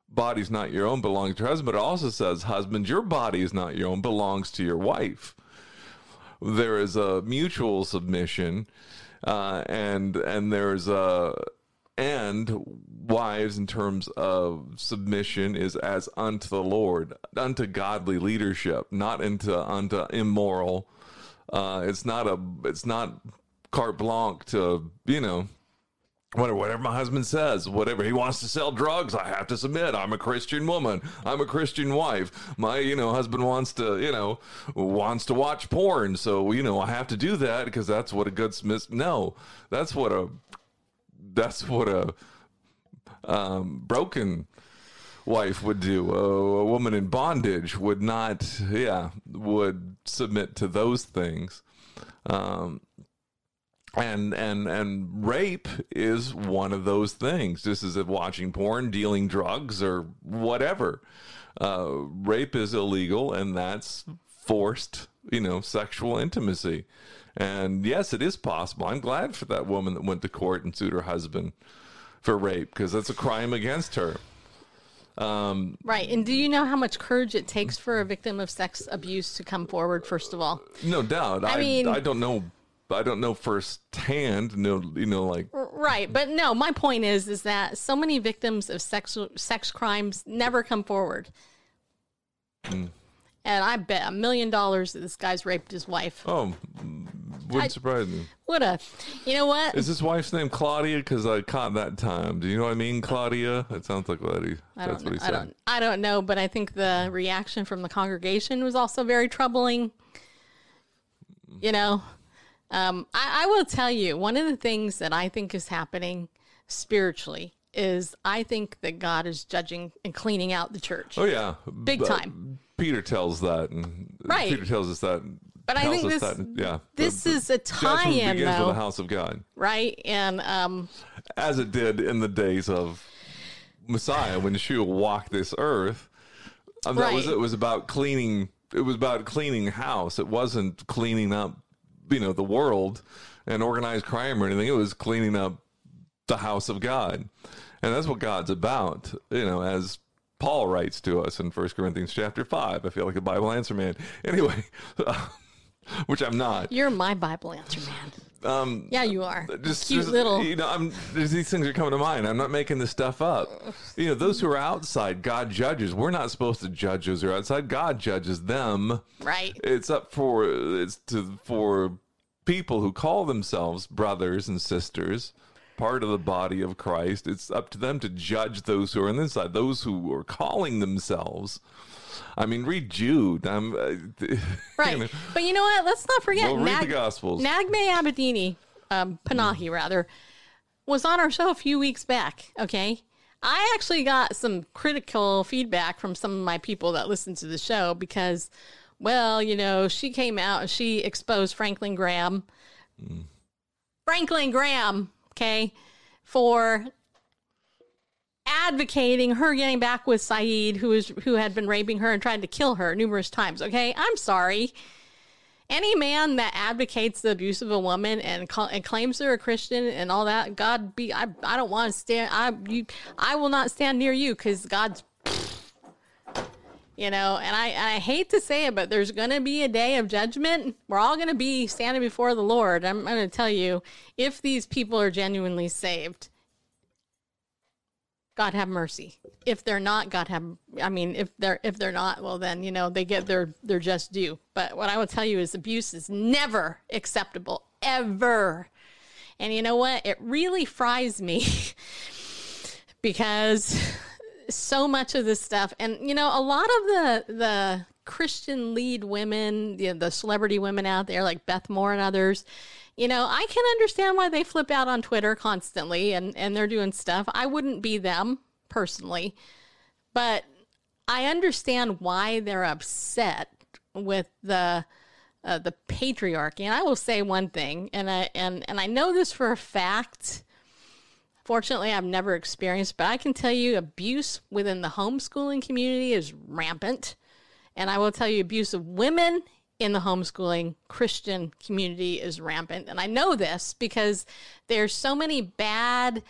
body's not your own belongs to your husband. But It also says, husband, your body is not your own, belongs to your wife there is a mutual submission uh, and and there's a and wives in terms of submission is as unto the lord unto godly leadership not into unto immoral uh, it's not a it's not carte blanche to you know whatever, whatever my husband says, whatever he wants to sell drugs, I have to submit. I'm a Christian woman. I'm a Christian wife. My, you know, husband wants to, you know, wants to watch porn. So, you know, I have to do that because that's what a good Smith. No, that's what a, that's what a, um, broken wife would do. A, a woman in bondage would not, yeah, would submit to those things. Um, and and and rape is one of those things. As if watching porn dealing drugs or whatever. Uh, rape is illegal and that's forced you know sexual intimacy. And yes it is possible. I'm glad for that woman that went to court and sued her husband for rape because that's a crime against her right. And do you know how much courage it takes for a victim of sex abuse to come forward, first of all? no doubt i mean- i don't know i don't know firsthand no you know like Right, but no, my point is is that so many victims of sex sex crimes never come forward. Mm. And I bet a million dollars that this guy's raped his wife. oh wouldn't I- surprise me What a, you know what? Is his wife's name Claudia? Because I caught that time. Do you know what I mean, Claudia? It sounds like what he. I That's what he I said. don't, I don't know, but I think the reaction from the congregation was also very troubling. You know, um, I, I will tell you one of the things that I think is happening spiritually is I think that God is judging and cleaning out the church. Oh yeah, Big But time. Peter tells that, and Right. Peter tells us that. But I think this- that, yeah, this the- the is a tie-in, begins though. with the house of God, right? And um, as it did in the days of Messiah when Yeshua walked this earth. Um, That was it. Was about cleaning. It was about cleaning house. It wasn't cleaning up, you know, the world and organized crime or anything. It was cleaning up the house of God, and that's what God's about. You know, as Paul writes to us in First Corinthians chapter five. I feel like a Bible answer man. [laughs] Anyway, [laughs] which I'm not. you're my Bible answer man. Um, Yeah, you are. just, Cute just, little. you know i'm there's these things are coming to mind i'm not making this stuff up you know those who are outside god judges we're not supposed to judge those who are outside god judges them Right. it's up for it's to for people who call themselves brothers and sisters part of the body of Christ. It's up to them to judge those who are on the inside, those who are calling themselves. I mean, read Jude. I'm, uh, [laughs] Right. you know, But you know what? Let's not forget Well, read the Gospels. Naghmeh Abedini, um, Panahi rather, was on our show a few weeks back. Okay. I actually got some critical feedback from some of my people that listen to the show because, well, you know, she came out and she exposed Franklin Graham. Franklin Graham, okay, for advocating her getting back with Saeed, who is who had been raping her and tried to kill her numerous times. Okay, I'm sorry. Any man that advocates the abuse of a woman and, and claims they're a Christian and all that, God be I I don't want to stand. I you I will not stand near you because God's. You know, and I and I hate to say it, but there's going to be a day of judgment. We're all going to be standing before the Lord. I'm going to tell you, if these people are genuinely saved, God have mercy. If they're not, God have I mean, if they're if they're not, well then, you know, they get their their just due. But what I will tell you is abuse is never acceptable ever. And you know what? It really fries me [laughs] because so much of this stuff and you know, a lot of the the Christian lead women, the, the celebrity women out there like Beth Moore and others, you know, I can understand why they flip out on Twitter constantly and, and they're doing stuff. I wouldn't be them personally, but I understand why they're upset with the uh, the patriarchy. And I will say one thing, and I and and I know this for a fact. Fortunately, I've never experienced, but I can tell you abuse within the homeschooling community is rampant. And I will tell you, abuse of women in the homeschooling Christian community is rampant. And I know this because there's so many bad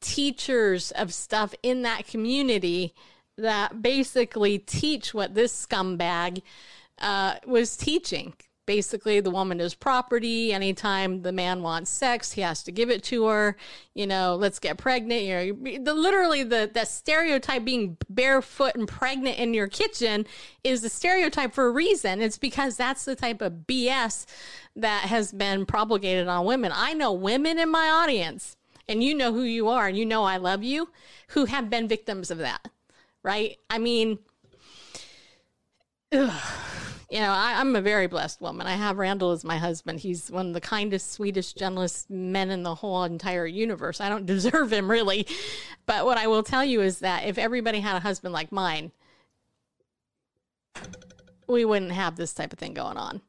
teachers of stuff in that community that basically teach what this scumbag uh, was teaching. Basically, the woman is property. Anytime the man wants sex, he has to give it to her. You know, let's get pregnant. You know, the literally the the stereotype being barefoot and pregnant in your kitchen is the stereotype for a reason. It's because that's the type of BS that has been propagated on women. I know women in my audience, and you know who you are, and you know I love you, who have been victims of that. Right? I mean. Ugh you know, I, am a very blessed woman. I have Randall as my husband. He's one of the kindest, sweetest, gentlest men in the whole entire universe. I don't [laughs] deserve him really. But what I will tell you is that if everybody had a husband like mine, we wouldn't have this type of thing going on.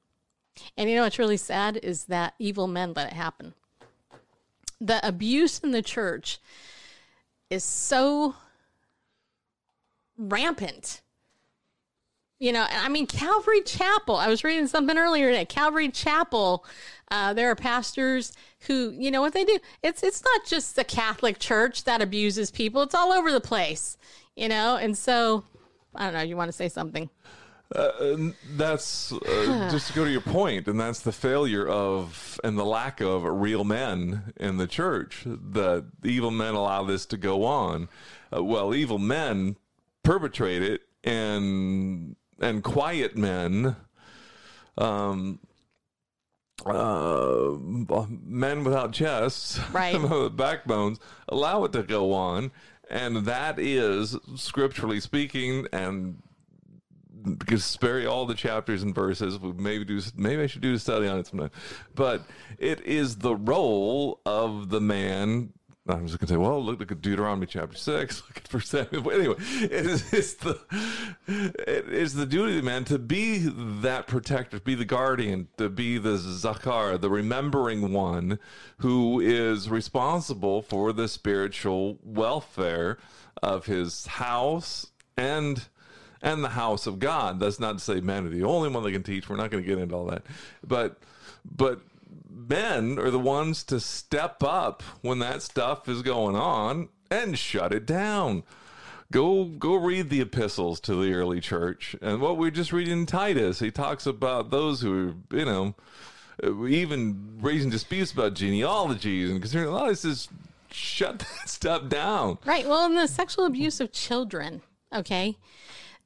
And you know what's really sad is that evil men let it happen. The abuse in the church is so rampant you know, I mean, Calvary Chapel. I was reading something earlier today. Calvary Chapel. Uh, there are pastors who, you know, what they do. It's it's not just the Catholic Church that abuses people. It's all over the place, you know. And so, I don't know. You want to say something? Uh, that's uh, just to go to your point, and that's the failure of and the lack of real men in the church. The evil men allow this to go on. Uh, well, evil men perpetrate it, and and quiet men, um, uh, men without chests, right, [laughs] backbones, allow it to go on, and that is scripturally speaking, and because spare all the chapters and verses. We maybe do. Maybe I should do a study on it sometime. But it is the role of the man I'm just gonna say, well, look, [laughs] look at Deuteronomy chapter six. Look at First Samuel. Anyway, it is it's the it is the duty of the man to be that protector, be the guardian, to be the zakar, the remembering one, who is responsible for the spiritual welfare of his house and and the house of God. That's not to say men are the only one that can teach. We're not going to get into all that, but but men are the ones to step up when that stuff is going on and shut it down. Go go read the epistles to the early church. And what we're just reading in Titus, he talks about those who are, you know, even raising disputes about genealogies and considering a lot of this is shut [laughs] that stuff down. Right. Well, in the sexual abuse of children, okay?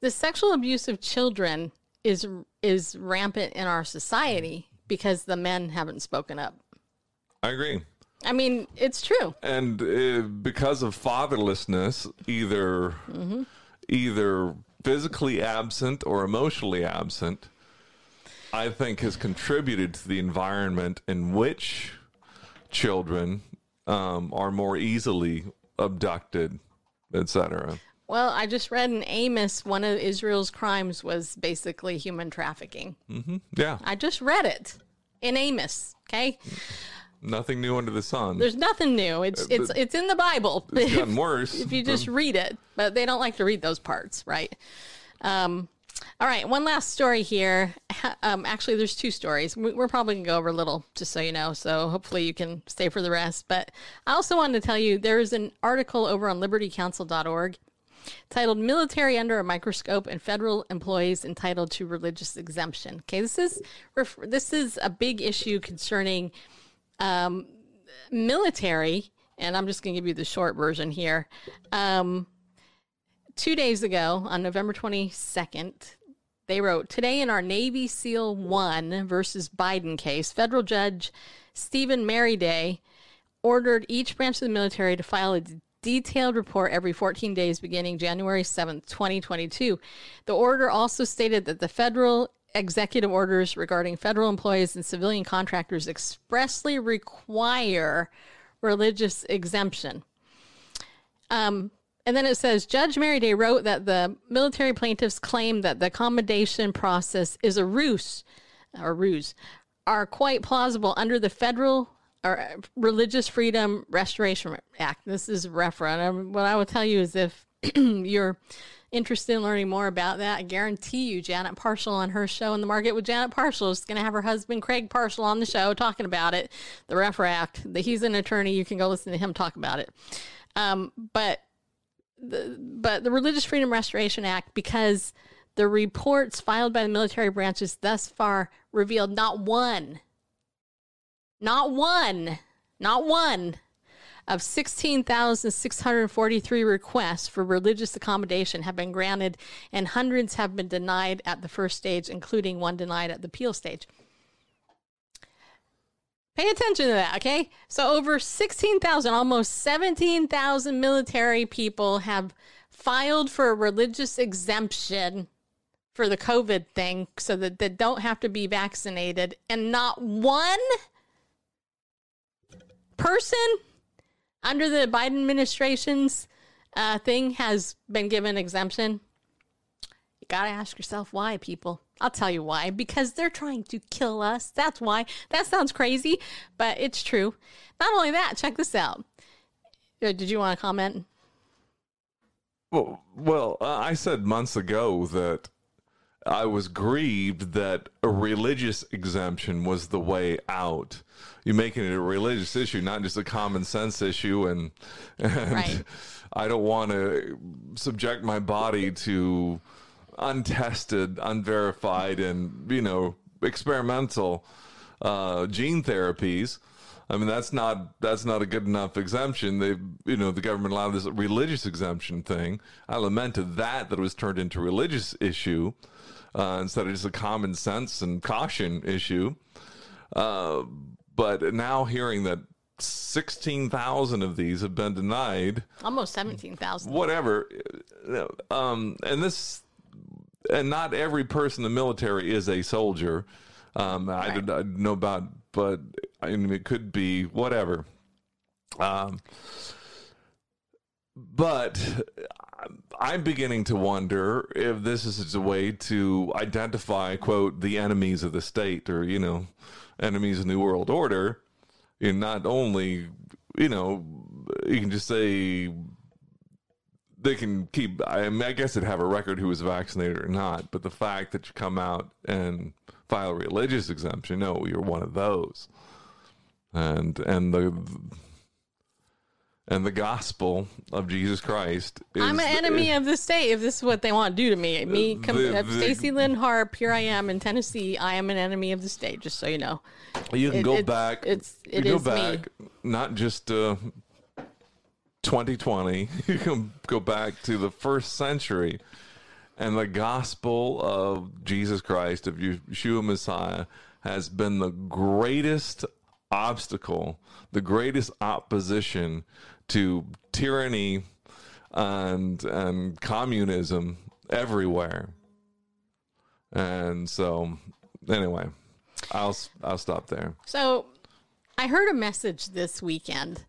The sexual abuse of children is is rampant in our society because the men haven't spoken up. I agree. I mean, it's true. and uh, because of fatherlessness, either either physically absent or emotionally absent, I think has contributed to the environment in which children um, are more easily abducted, etc. Well, I just read in Amos one of Israel's crimes was basically human trafficking. Yeah, I just read it in Amos. Okay, nothing new under the sun. there's nothing new. It's it's it's in the Bible. it's gotten [laughs] worse. if you just read it, but they don't like to read those parts, right? Um, all right, one last story here. Um, actually, there's two stories. We- We're probably gonna go over a little, just so you know. So hopefully you can stay for the rest. But I also wanted to tell you there is an article over on LibertyCounsel.org titled "Military Under a Microscope and Federal Employees Entitled to Religious Exemption." Okay, this is this is a big issue concerning um, military, and I'm just going to give you the short version here. Um, two days ago, on November 22nd, they wrote Today in our Navy SEAL 1 versus Biden case, federal judge Steven Merryday ordered each branch of the military to file a detailed report every 14 days beginning January 7th, 2022. The order also stated that the federal executive orders regarding federal employees and civilian contractors expressly require religious exemption. Um, and then it says Judge Merryday wrote that the military plaintiffs claim that the accommodation process is a ruse or ruse are quite plausible under the federal or uh, Religious Freedom Restoration Act. This is RFRA. What I will tell you is if [clears throat] you're interested in learning more about that, I guarantee you Janet Parshall on her show in the market with Janet Parshall is going to have her husband Craig Parshall on the show talking about it, the RFRA Act. He's an attorney. You can go listen to him talk about it. Um, but the, but the Religious Freedom Restoration Act, because the reports filed by the military branches thus far revealed not one, not one, not one of 16,643 requests for religious accommodation have been granted, and hundreds have been denied at the first stage, including one denied at the appeal stage. Pay attention to that, okay? So over 16,000, almost 17,000 military people have filed for a religious exemption for the COVID thing so that they don't have to be vaccinated. And not one person under the Biden administration's uh, thing has been given exemption. You got to ask yourself why, people. I'll tell you why. Because they're trying to kill us. That's why. That sounds crazy, but it's true. Not only that, check this out. Uh, Did you want to comment? Well, well, uh, I said months ago that I was grieved that a religious exemption was the way out. You're making it a religious issue, not just a common sense issue, and, and Right. [laughs] I don't want to subject my body to untested, unverified, and you know experimental uh, gene therapies. I mean that's not that's not a good enough exemption. They you know the government allowed this religious exemption thing. I lamented that that it was turned into a religious issue uh, instead of just a common sense and caution issue. Uh, but now hearing that sixteen thousand of these have been denied, Almost 17,000. whatever. uh, Um, and this, and not every person in the military is a soldier. Um, I, right. I did not know about, but I mean, it could be whatever. Um, but I'm beginning to wonder if this is a way to identify, quote, the enemies of the state or, you know, enemies of New World Order. And not only, you know, you can just say they can keep, I, mean, I guess they'd have a record who was vaccinated or not, but the fact that you come out and file a religious exemption, no, you're one of those. And, and the, and the gospel of Jesus Christ is I'm an enemy of the state if this is what they want to do to me. Me, uh, Stacy Lynn Harp, here I am in Tennessee. I am an enemy of the state, just so you know. You can It- go it's- back. it's- it you is go me. back, not just uh, 2020. [laughs] You can go back to the first century, and the gospel of Jesus Christ, of Yeshua Messiah, has been the greatest obstacle, the greatest opposition to tyranny and and communism everywhere. And so, anyway, I'll I'll stop there. So, I heard a message this weekend.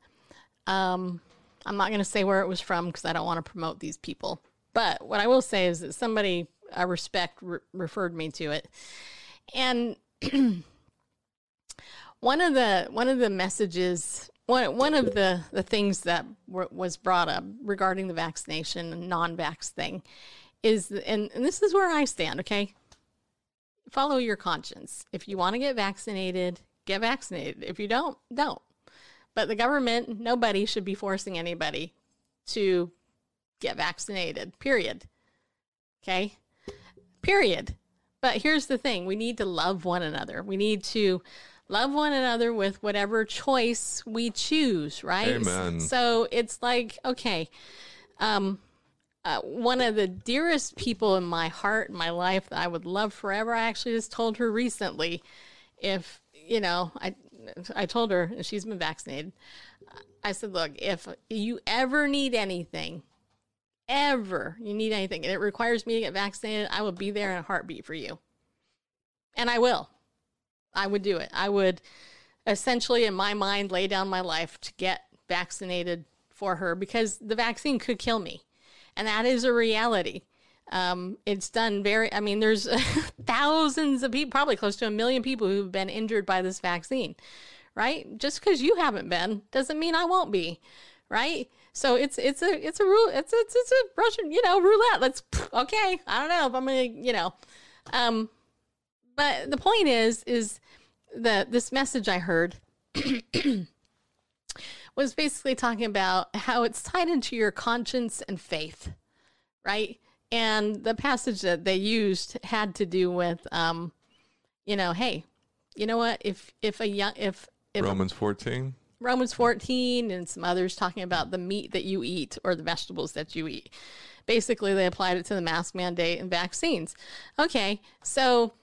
Um, I'm not going to say where it was from because I don't want to promote these people. But what I will say is that somebody I respect re- referred me to it, and [clears throat] one of the one of the messages one one of the the things that w- was brought up regarding the vaccination and non-vax thing is and, and this is where I stand, okay? Follow your conscience. If you want to get vaccinated, get vaccinated. If you don't, don't. But the government, nobody should be forcing anybody to get vaccinated. Period. Okay? Period. But here's the thing, we need to love one another. We need to love one another with whatever choice we choose, right? Amen. So it's like, okay, um, uh, one of the dearest people in my heart, in my life that I would love forever. I actually just told her recently, if you know, I I told her and she's been vaccinated. I said, look, if you ever need anything, ever you need anything, and it requires me to get vaccinated, I will be there in a heartbeat for you, and I will. I would do it. I would essentially, in my mind, lay down my life to get vaccinated for her because the vaccine could kill me. And that is a reality. Um, it's done very, I mean, there's [laughs] thousands of people, probably close to a million people who've been injured by this vaccine, right? Just because you haven't been doesn't mean I won't be, right? So it's it's a it's a rule it's it's it's a Russian you know roulette. Let's okay. I don't know if I'm gonna you know, um, but the point is is that this message I heard [clears throat] was basically talking about how it's tied into your conscience and faith, right? And the passage that they used had to do with, um, you know, hey, you know what? If if a young if if Romans 14. Romans 14 and some others talking about the meat that you eat or the vegetables that you eat. Basically, they applied it to the mask mandate and vaccines. Okay, so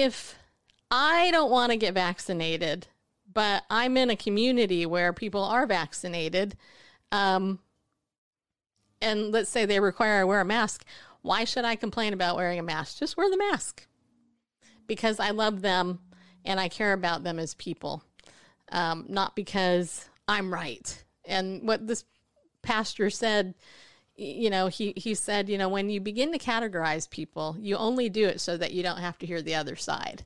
if I don't want to get vaccinated, but I'm in a community where people are vaccinated, um, and let's say they require I wear a mask, why should I complain about wearing a mask? Just wear the mask because I love them and I care about them as people, um, not because I'm right. And what this pastor said, you know, he, he said, you know, when you begin to categorize people, you only do it so that you don't have to hear the other side.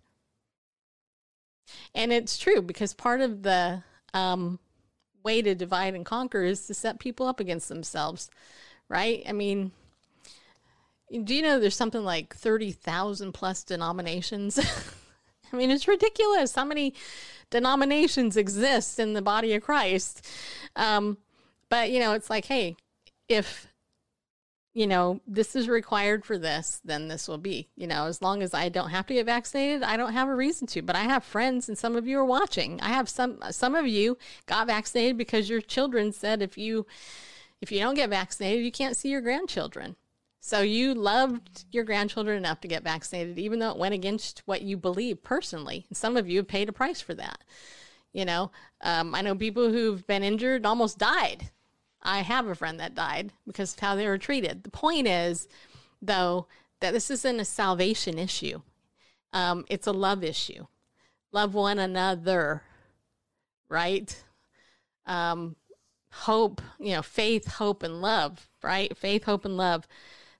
And it's true because part of the um, way to divide and conquer is to set people up against themselves, right? I mean, do you know there's something like 30,000 plus denominations? [laughs] I mean, it's ridiculous how many denominations exist in the body of Christ. Um, but, you know, it's like, hey, if you know, this is required for this, then this will be. You know, as long as I don't have to get vaccinated, I don't have a reason to. But I have friends, and some of you are watching. I have some. Some of you got vaccinated because your children said if you if you don't get vaccinated, you can't see your grandchildren. So you loved your grandchildren enough to get vaccinated, even though it went against what you believe personally. And some of you have paid a price for that. You know, um, I know people who've been injured, almost died I have a friend that died because of how they were treated. The point is, though, that this isn't a salvation issue. Um, it's a love issue. Love one another, right? Um, hope, you know, faith, hope, and love, right? Faith, hope, and love.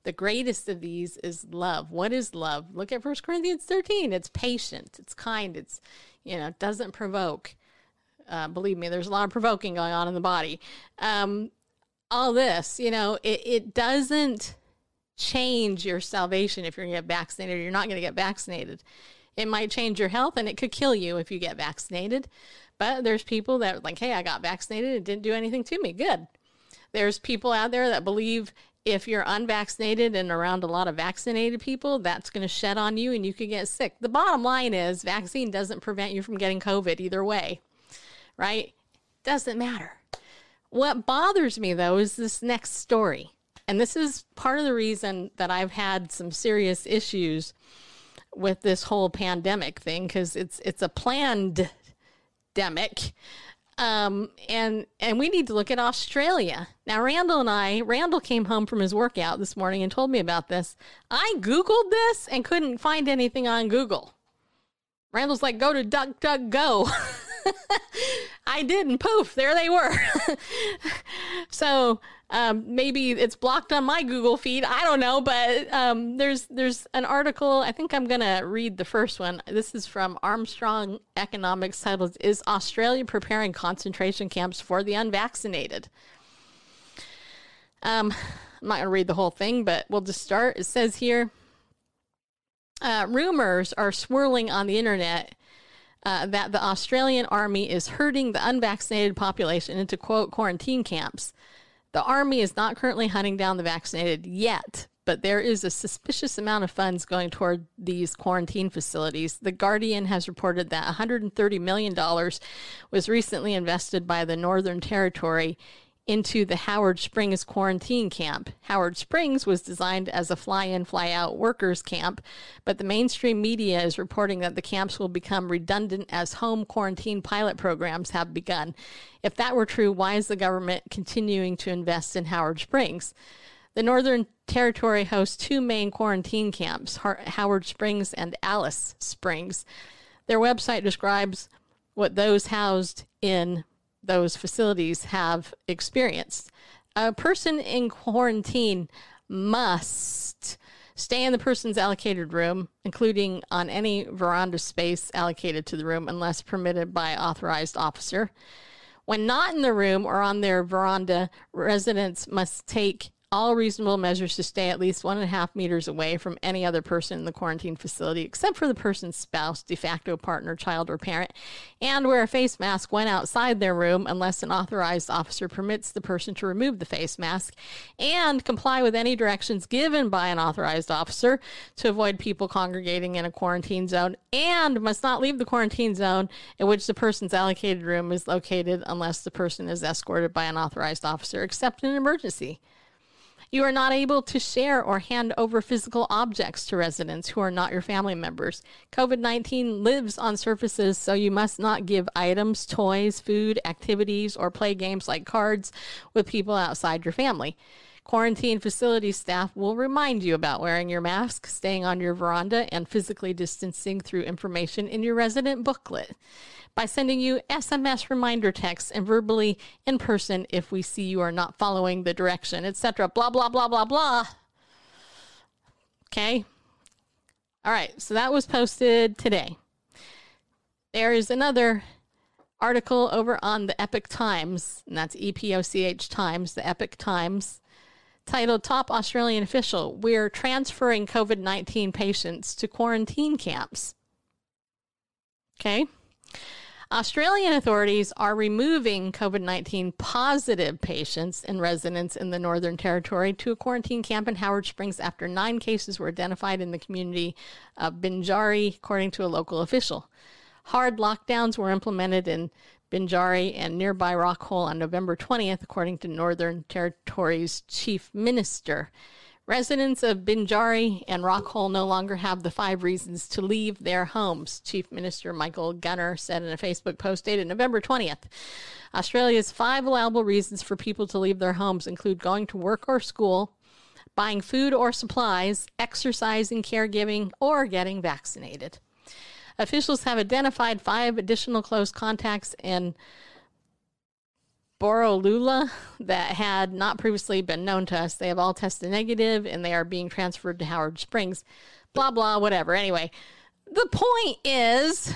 The greatest of these is love. What is love? Look at 1 Corinthians 13. It's patient, it's kind, it's, you know, doesn't provoke. Uh, believe me, there's a lot of provoking going on in the body. Um, all this, you know, it, it doesn't change your salvation if you're going to get vaccinated or you're not going to get vaccinated. It might change your health and it could kill you if you get vaccinated. But there's people that are like, hey, I got vaccinated. It didn't do anything to me. Good. There's people out there that believe if you're unvaccinated and around a lot of vaccinated people, that's going to shed on you and you could get sick. The bottom line is vaccine doesn't prevent you from getting COVID either way right? Doesn't matter. What bothers me though is this next story. And this is part of the reason that I've had some serious issues with this whole pandemic thing because it's it's a planned pandemic. Um, and and we need to look at Australia. Now Randall and I, Randall came home from his workout this morning and told me about this. I Googled this and couldn't find anything on Google. Randall's like, go to DuckDuckGo. [laughs] [laughs] I didn't. poof, there they were. [laughs] so um, maybe it's blocked on my Google feed. I don't know, but um, there's there's an article. I think I'm gonna read the first one. This is from Armstrong Economics, titled "Is Australia Preparing Concentration Camps for the Unvaccinated?" Um, I'm not gonna read the whole thing, but we'll just start. It says here. Uh, rumors are swirling on the internet uh, that the Australian army is herding the unvaccinated population into quote quarantine camps. The army is not currently hunting down the vaccinated yet, but there is a suspicious amount of funds going toward these quarantine facilities. The Guardian has reported that $130 million was recently invested by the Northern Territory into the Howard Springs quarantine camp. Howard Springs was designed as a fly in, fly out workers camp, but the mainstream media is reporting that the camps will become redundant as home quarantine pilot programs have begun. If that were true, why is the government continuing to invest in Howard Springs? The Northern Territory hosts two main quarantine camps, Howard Springs and Alice Springs. Their website describes what those housed in those facilities have experienced. A person in quarantine must stay in the person's allocated room, including on any veranda space allocated to the room, unless permitted by authorized officer. When not in the room or on their veranda, residents must take all reasonable measures to stay at least one and a half meters away from any other person in the quarantine facility, except for the person's spouse, de facto partner, child, or parent, and wear a face mask when outside their room unless an authorized officer permits the person to remove the face mask, and comply with any directions given by an authorized officer to avoid people congregating in a quarantine zone, and must not leave the quarantine zone in which the person's allocated room is located unless the person is escorted by an authorized officer, except in an emergency. You are not able to share or hand over physical objects to residents who are not your family members. COVID 19 lives on surfaces, so you must not give items, toys, food, activities, or play games like cards with people outside your family. Quarantine facility staff will remind you about wearing your mask, staying on your veranda, and physically distancing through information in your resident booklet by sending you SMS reminder texts and verbally in person if we see you are not following the direction, etc. Blah, blah, blah, blah, blah. Okay. All right. So that was posted today. There is another article over on the Epoch Times, and that's E P O C H Times, the Epoch Times, titled Top Australian Official We're Transferring COVID 19 Patients to Quarantine Camps. Okay. Australian authorities are removing COVID 19 positive patients and residents in the Northern Territory to a quarantine camp in Howard Springs after nine cases were identified in the community of Binjari, according to a local official. Hard lockdowns were implemented in Binjari and nearby Rockhole on November 20th, according to Northern Territory's chief minister. Residents of Binjari and Rockhole no longer have the five reasons to leave their homes, Chief Minister Michael Gunner said in a Facebook post dated November 20th. Australia's five allowable reasons for people to leave their homes include going to work or school, buying food or supplies, exercising, caregiving, or getting vaccinated. Officials have identified five additional close contacts in Borroloola that had not previously been known to us. They have all tested negative and they are being transferred to Howard Springs. Blah, blah, whatever. Anyway, the point is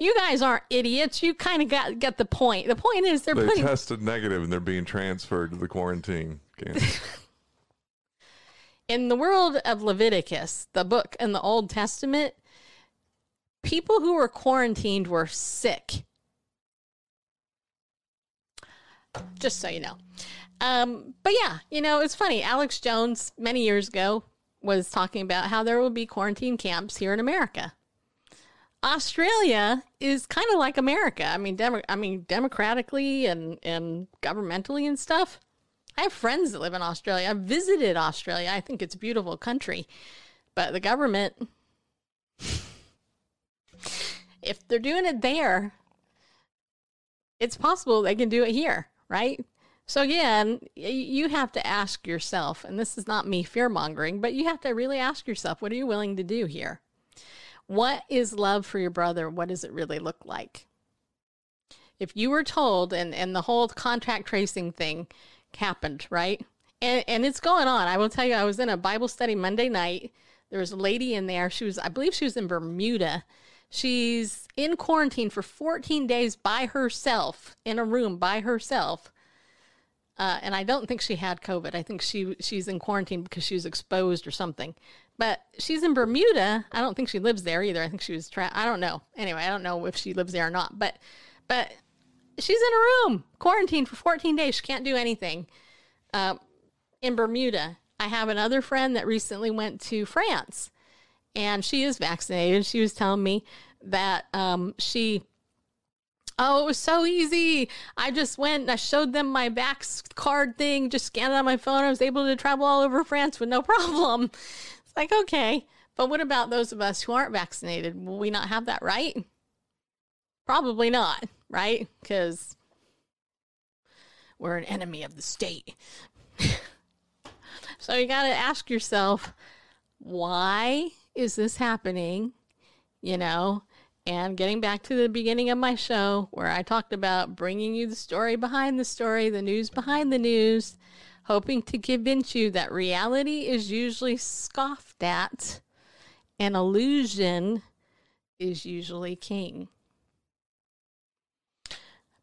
you guys aren't idiots. You kind of got get the point. The point is they're they putting tested negative and they're being transferred to the quarantine [laughs] in the world of Leviticus, the book in the Old Testament, people who were quarantined were sick just so you know. Um, but yeah, you know, it's funny. Alex Jones, many years ago, was talking about how there will be quarantine camps here in America. Australia is kind of like America. I mean, I mean, democratically and and governmentally and stuff. I have friends that live in Australia. I've visited Australia. I think it's a beautiful country, but the government, if they're doing it there, it's possible they can do it here, right? So again, you have to ask yourself, and this is not me fear mongering, but you have to really ask yourself, what are you willing to do here? What is love for your brother? What does it really look like? If you were told, and, and the whole contract tracing thing happened, right? And, and it's going on. I will tell you, I was in a Bible study Monday night. There was a lady in there. She was, I believe she was in Bermuda. She's in quarantine for 14 days by herself in a room by herself. Uh, and I don't think she had COVID. I think she she's in quarantine because she was exposed or something. But she's in Bermuda. I don't think she lives there either. I think she was trapped. I don't know. Anyway, I don't know if she lives there or not. But but she's in a room quarantined for 14 days. She can't do anything. Uh, in Bermuda. I have another friend that recently went to France and she is vaccinated. She was telling me that um, she, oh, it was so easy. I just went and I showed them my Vax card thing, just scanned it on my phone. I was able to travel all over France with no problem. [laughs] It's like, okay. But what about those of us who aren't vaccinated? Will we not have that right? Probably not, right? Because we're an enemy of the state. [laughs] So you got to ask yourself, why is this happening? You know, and getting back to the beginning of my show where I talked about bringing you the story behind the story, the news behind the news, hoping to convince you that reality is usually scoffed at and illusion is usually king.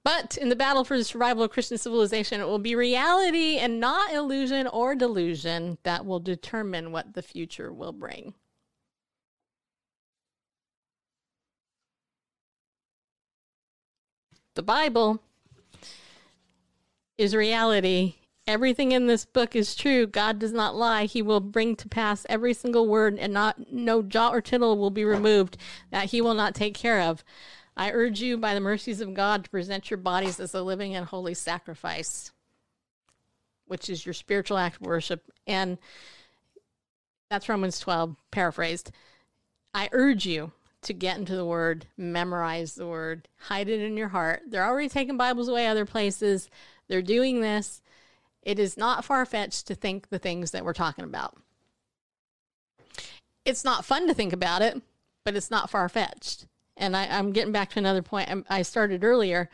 But in the battle for the survival of Christian civilization, it will be reality and not illusion or delusion that will determine what the future will bring. The Bible is reality. Everything in this book is true. God does not lie. He will bring to pass every single word, and not no jot or tittle will be removed that he will not take care of. I urge you, by the mercies of God, to present your bodies as a living and holy sacrifice, which is your spiritual act of worship. And that's Romans 12, paraphrased. I urge you to get into the word, memorize the word, hide it in your heart. They're already taking Bibles away other places. They're doing this. It is not far fetched to think the things that we're talking about. It's not fun to think about it, but it's not far fetched and I, am getting back to another point I started earlier,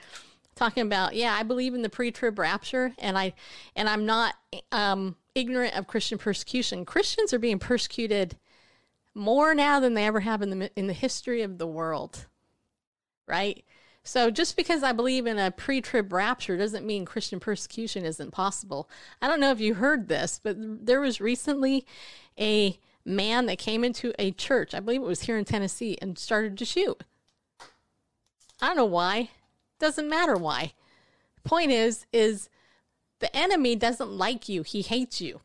talking about yeah, I believe in the pre-trib rapture, and I and I'm not um, ignorant of Christian persecution. Christians are being persecuted more now than they ever have in the in the history of the world, right? So just because I believe in a pre-trib rapture doesn't mean Christian persecution isn't possible. I don't know if you heard this, but there was recently a man that came into a church, I believe it was here in Tennessee, and started to shoot. I don't know why. Doesn't matter why. Point is, is the enemy doesn't like you. He hates you.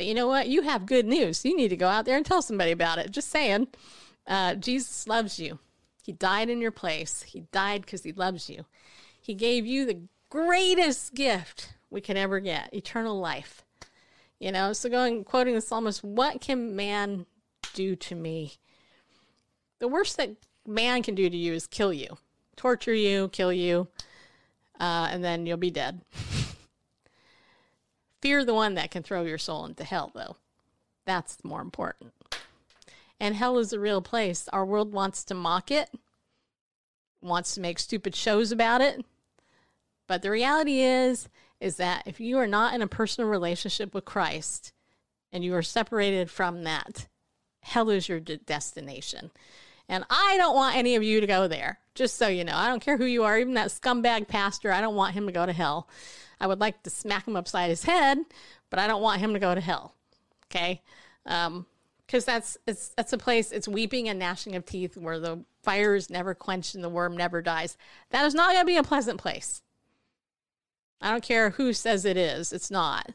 But you know what? You have good news. You need to go out there and tell somebody about it. Just saying. Uh, Jesus loves you. He died in your place. He died because he loves you. He gave you the greatest gift we can ever get eternal life. You know, so going quoting the psalmist, what can man do to me? The worst that man can do to you is kill you torture you, kill you, uh, and then you'll be dead. [laughs] Fear the one that can throw your soul into hell, though. That's more important. And hell is a real place. Our world wants to mock it, wants to make stupid shows about it. But the reality is, is that if you are not in a personal relationship with Christ and you are separated from that, hell is your de- destination. And I don't want any of you to go there, just so you know. I don't care who you are, even that scumbag pastor, I don't want him to go to hell. I would like to smack him upside his head, but I don't want him to go to hell. Okay? Um, because that's it's that's a place it's weeping and gnashing of teeth where the fire is never quenched and the worm never dies. That is not going to be a pleasant place. I don't care who says it is. It's not.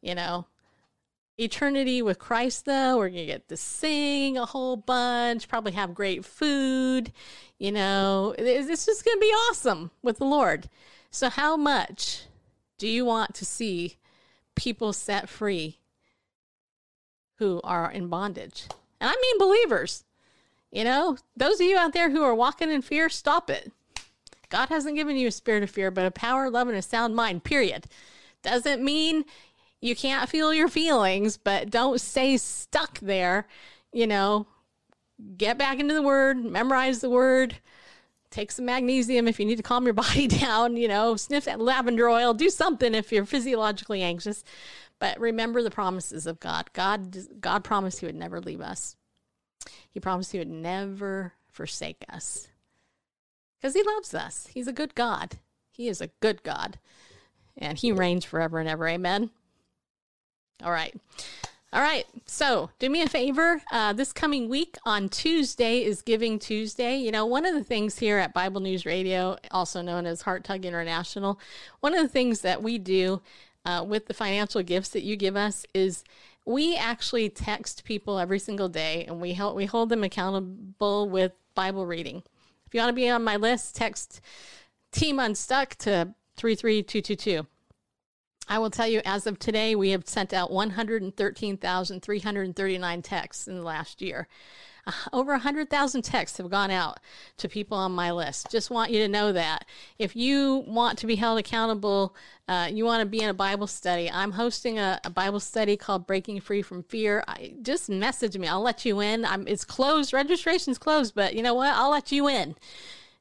You know, eternity with Christ, though, we're going to get to sing a whole bunch, probably have great food. You know, it's just going to be awesome with the Lord. So, how much do you want to see people set free who are in bondage? And I mean believers. You know, those of you out there who are walking in fear, stop it. God hasn't given you a spirit of fear, but a power, love, and a sound mind, period. Doesn't mean you can't feel your feelings, but don't stay stuck there. You know, get back into the word, memorize the word, take some magnesium if you need to calm your [laughs] body down, you know, sniff that lavender oil, do something if you're physiologically anxious. But remember the promises of God. God God promised he would never leave us. He promised he would never forsake us. Cuz he loves us. He's a good God. He is a good God. And he reigns forever and ever. Amen. All right. All right. So do me a favor. Uh, this coming week on Tuesday is Giving Tuesday. You know, one of the things here at Bible News Radio, also known as Heart Tug International, one of the things that we do uh, with the financial gifts that you give us is we actually text people every single day and we help we hold them accountable with Bible reading. If you want to be on my list, text Team Unstuck to 33222. I will tell you, as of today, we have sent out 113,339 texts in the last year. Uh, over 100,000 texts have gone out to people on my list. Just want you to know that. If you want to be held accountable, uh, you want to be in a Bible study, I'm hosting a, a Bible study called Breaking Free from Fear. I, just message me. I'll let you in. I'm, it's closed. Registration's closed, but you know what? I'll let you in.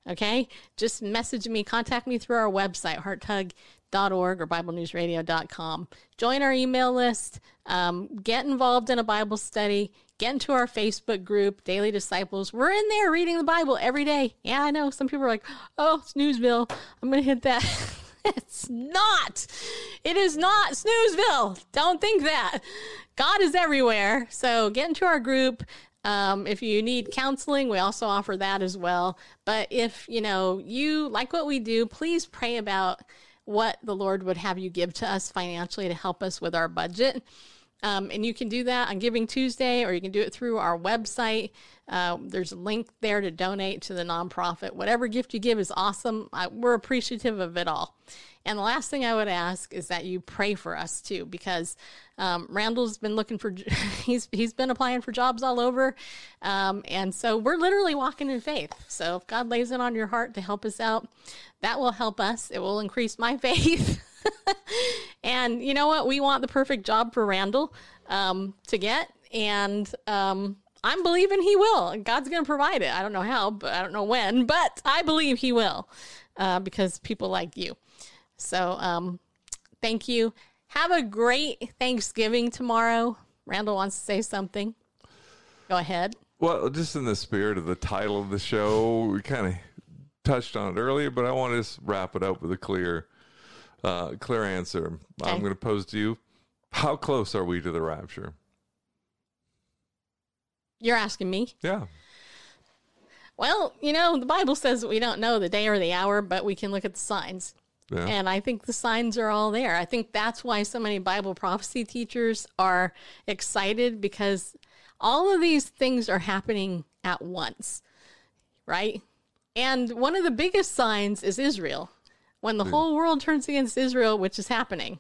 Okay. Just message me, contact me through our website, hearttug.com BibleNewsRadio.org or BibleNewsRadio.com. Join our email list, um, get involved in a Bible study, get into our Facebook group, Daily Disciples. We're in there reading the Bible every day. Yeah, I know some people are like, oh, Snoozeville, I'm going to hit that. [laughs] it's not. It is not Snoozeville. Don't think that. God is everywhere. So get into our group. Um, if you need counseling, we also offer that as well. But if you know you like what we do, please pray about what the Lord would have you give to us financially to help us with our budget. Um, and you can do that on Giving Tuesday, or you can do it through our website. Uh, there's a link there to donate to the nonprofit. Whatever gift you give is awesome. I, we're appreciative of it all. And the last thing I would ask is that you pray for us too, because um, Randall's been looking for [laughs] he's he's been applying for jobs all over, um, and so we're literally walking in faith. So if God lays it on your heart to help us out, that will help us. It will increase my [laughs] faith. [laughs] and you know what? We want the perfect job for Randall um, to get, and um, I'm believing he will. God's going to provide it. I don't know how, but I don't know when, but I believe he will uh, because people like you. So, um, thank you. Have a great Thanksgiving tomorrow. Randall wants to say something. Go ahead. Well, just in the spirit of the title of the show, we kind of touched on it earlier, but I want to just wrap it up with a clear, uh, clear answer. Okay. I'm going to pose to you: How close are we to the rapture? You're asking me? Yeah. Well, you know, the Bible says we don't know the day or the hour, but we can look at the signs. Yeah. And I think the signs are all there. I think that's why so many Bible prophecy teachers are excited because all of these things are happening at once, right? And one of the biggest signs is Israel. When the hmm. whole world turns against Israel, which is happening,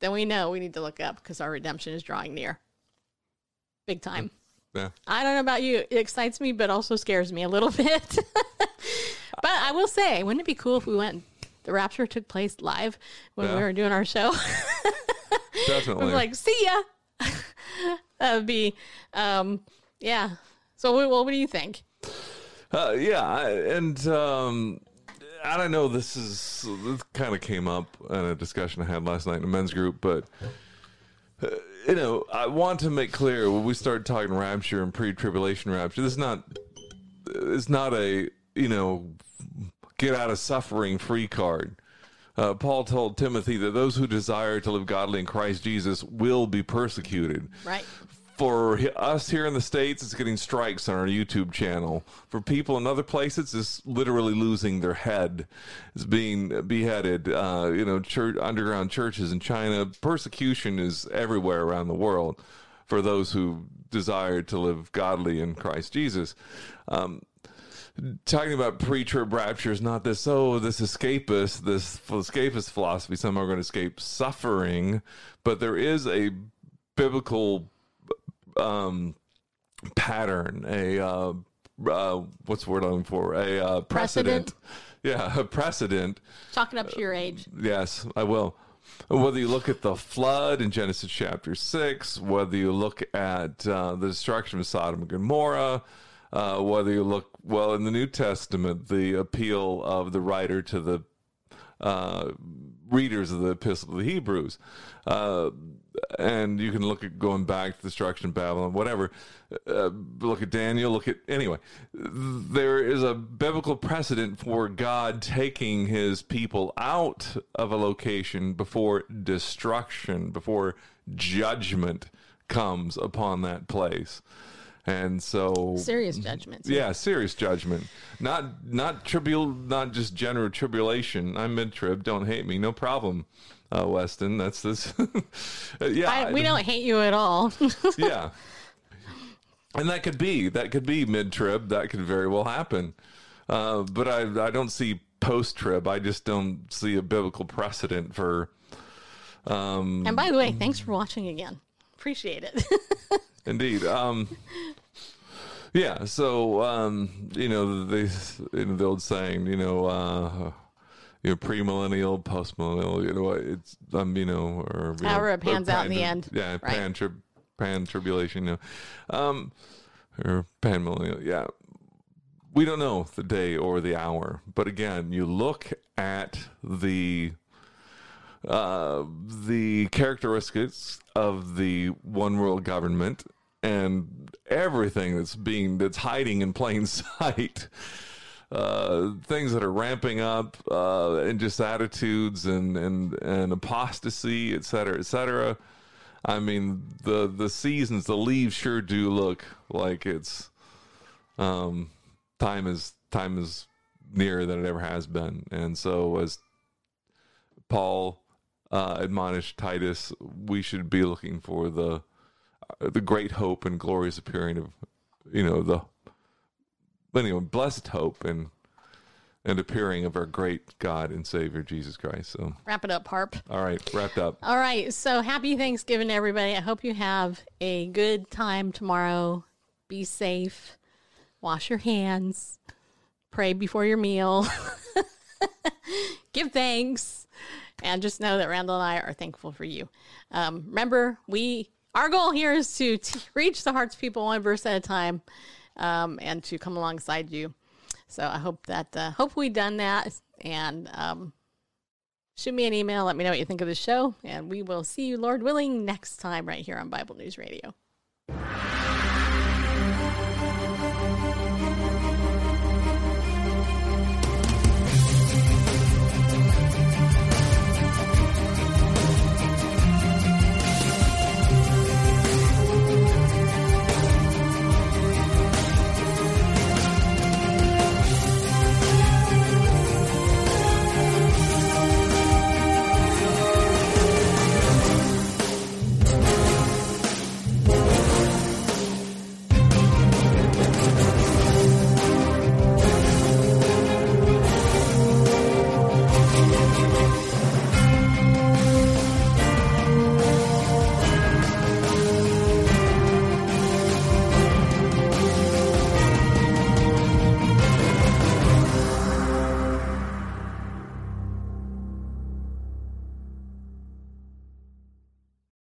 then we know we need to look up because our redemption is drawing near. Big hmm. time. Yeah. I don't know about you. It excites me, but also scares me a little [laughs] bit. but I will say, wouldn't it be cool if we went the rapture took place live when yeah. we were doing our show. [laughs] Definitely. I was like, see ya. [laughs] that would be, um, yeah. So, what, what do you think? Uh, yeah, and um, I don't know. This is this kind of came up in a discussion I had last night in a men's group, but uh, you know, I want to make clear when we start talking rapture and pre-tribulation rapture, this is not it's not a you know get out of suffering free card. Uh, Paul told Timothy that those who desire to live godly in Christ Jesus will be persecuted. Right. For us here in the States, it's getting strikes on our YouTube channel. For people in other places, it's literally losing their head. It's being beheaded. Uh, you know, church, underground churches in China. Persecution is everywhere around the world for those who desire to live godly in Christ Jesus. Um, talking about pre-trib rapture is not this oh this escapist this escapist philosophy somehow going to escape suffering but there is a biblical um, pattern a uh, uh, what's the word I'm looking for a uh, precedent, precedent yeah, a precedent. Chalk it up to your age. Yes, I will. Whether you look at the flood in Genesis chapter 6, whether you look at uh, the destruction of Sodom and Gomorrah, uh, whether you look, well, in the New Testament, the appeal of the writer to the uh, readers of the Epistle of the Hebrews. Uh, and you can look at going back to destruction of Babylon, whatever. Uh, look at Daniel. Look at anyway. There is a biblical precedent for God taking His people out of a location before destruction, before judgment comes upon that place. And so serious [laughs] judgments. Yeah, serious judgment. Not not tribul not just general tribulation. I'm mid trib, don't hate me, no problem. Uh, Weston, that's this. [laughs] yeah, I, we don't hate you at all. [laughs] yeah, and that could be that could be mid trib. That could very well happen. Uh, but I I don't see post trib. I just don't see a biblical precedent for. Um, and by the way, thanks for watching again. Appreciate it. Indeed. Um, yeah. So um, you know, they you know, the old saying, you know, uh, you know, pre-millennial, post-millennial. You know, it's um, you know, or you however know, it pans out in the end. Yeah, right. pan pan tribulation. You know, um, or pan millennial. Yeah. We don't know the day or the hour, but again, you look at the uh, the characteristics of the one world government and everything that's being that's hiding in plain [laughs] sight uh, things that are ramping up uh, and just attitudes and, and, and apostasy, et cetera, et cetera. I mean, the, the seasons, the leaves sure do look like it's, um, time is, time is nearer than it ever has been. And so as Paul, uh, admonished Titus, we should be looking for the, the great hope and glorious appearing of, you know, the anyway, blessed hope and and appearing of our great God and Savior Jesus Christ. So wrap it up, Harp. All right, wrapped up. All right. So happy Thanksgiving, everybody. I hope you have a good time tomorrow. Be safe. Wash your hands. Pray before your meal. [laughs] Give thanks. And just know that Randall and I are thankful for you. Um, remember, we our goal here is to t- reach the hearts of people one verse at a time um, and to come alongside you. So I hope that uh, hope we done that and um, shoot me an email. Let me know what you think of the show, and we will see you, Lord willing, next time right here on Bible News Radio.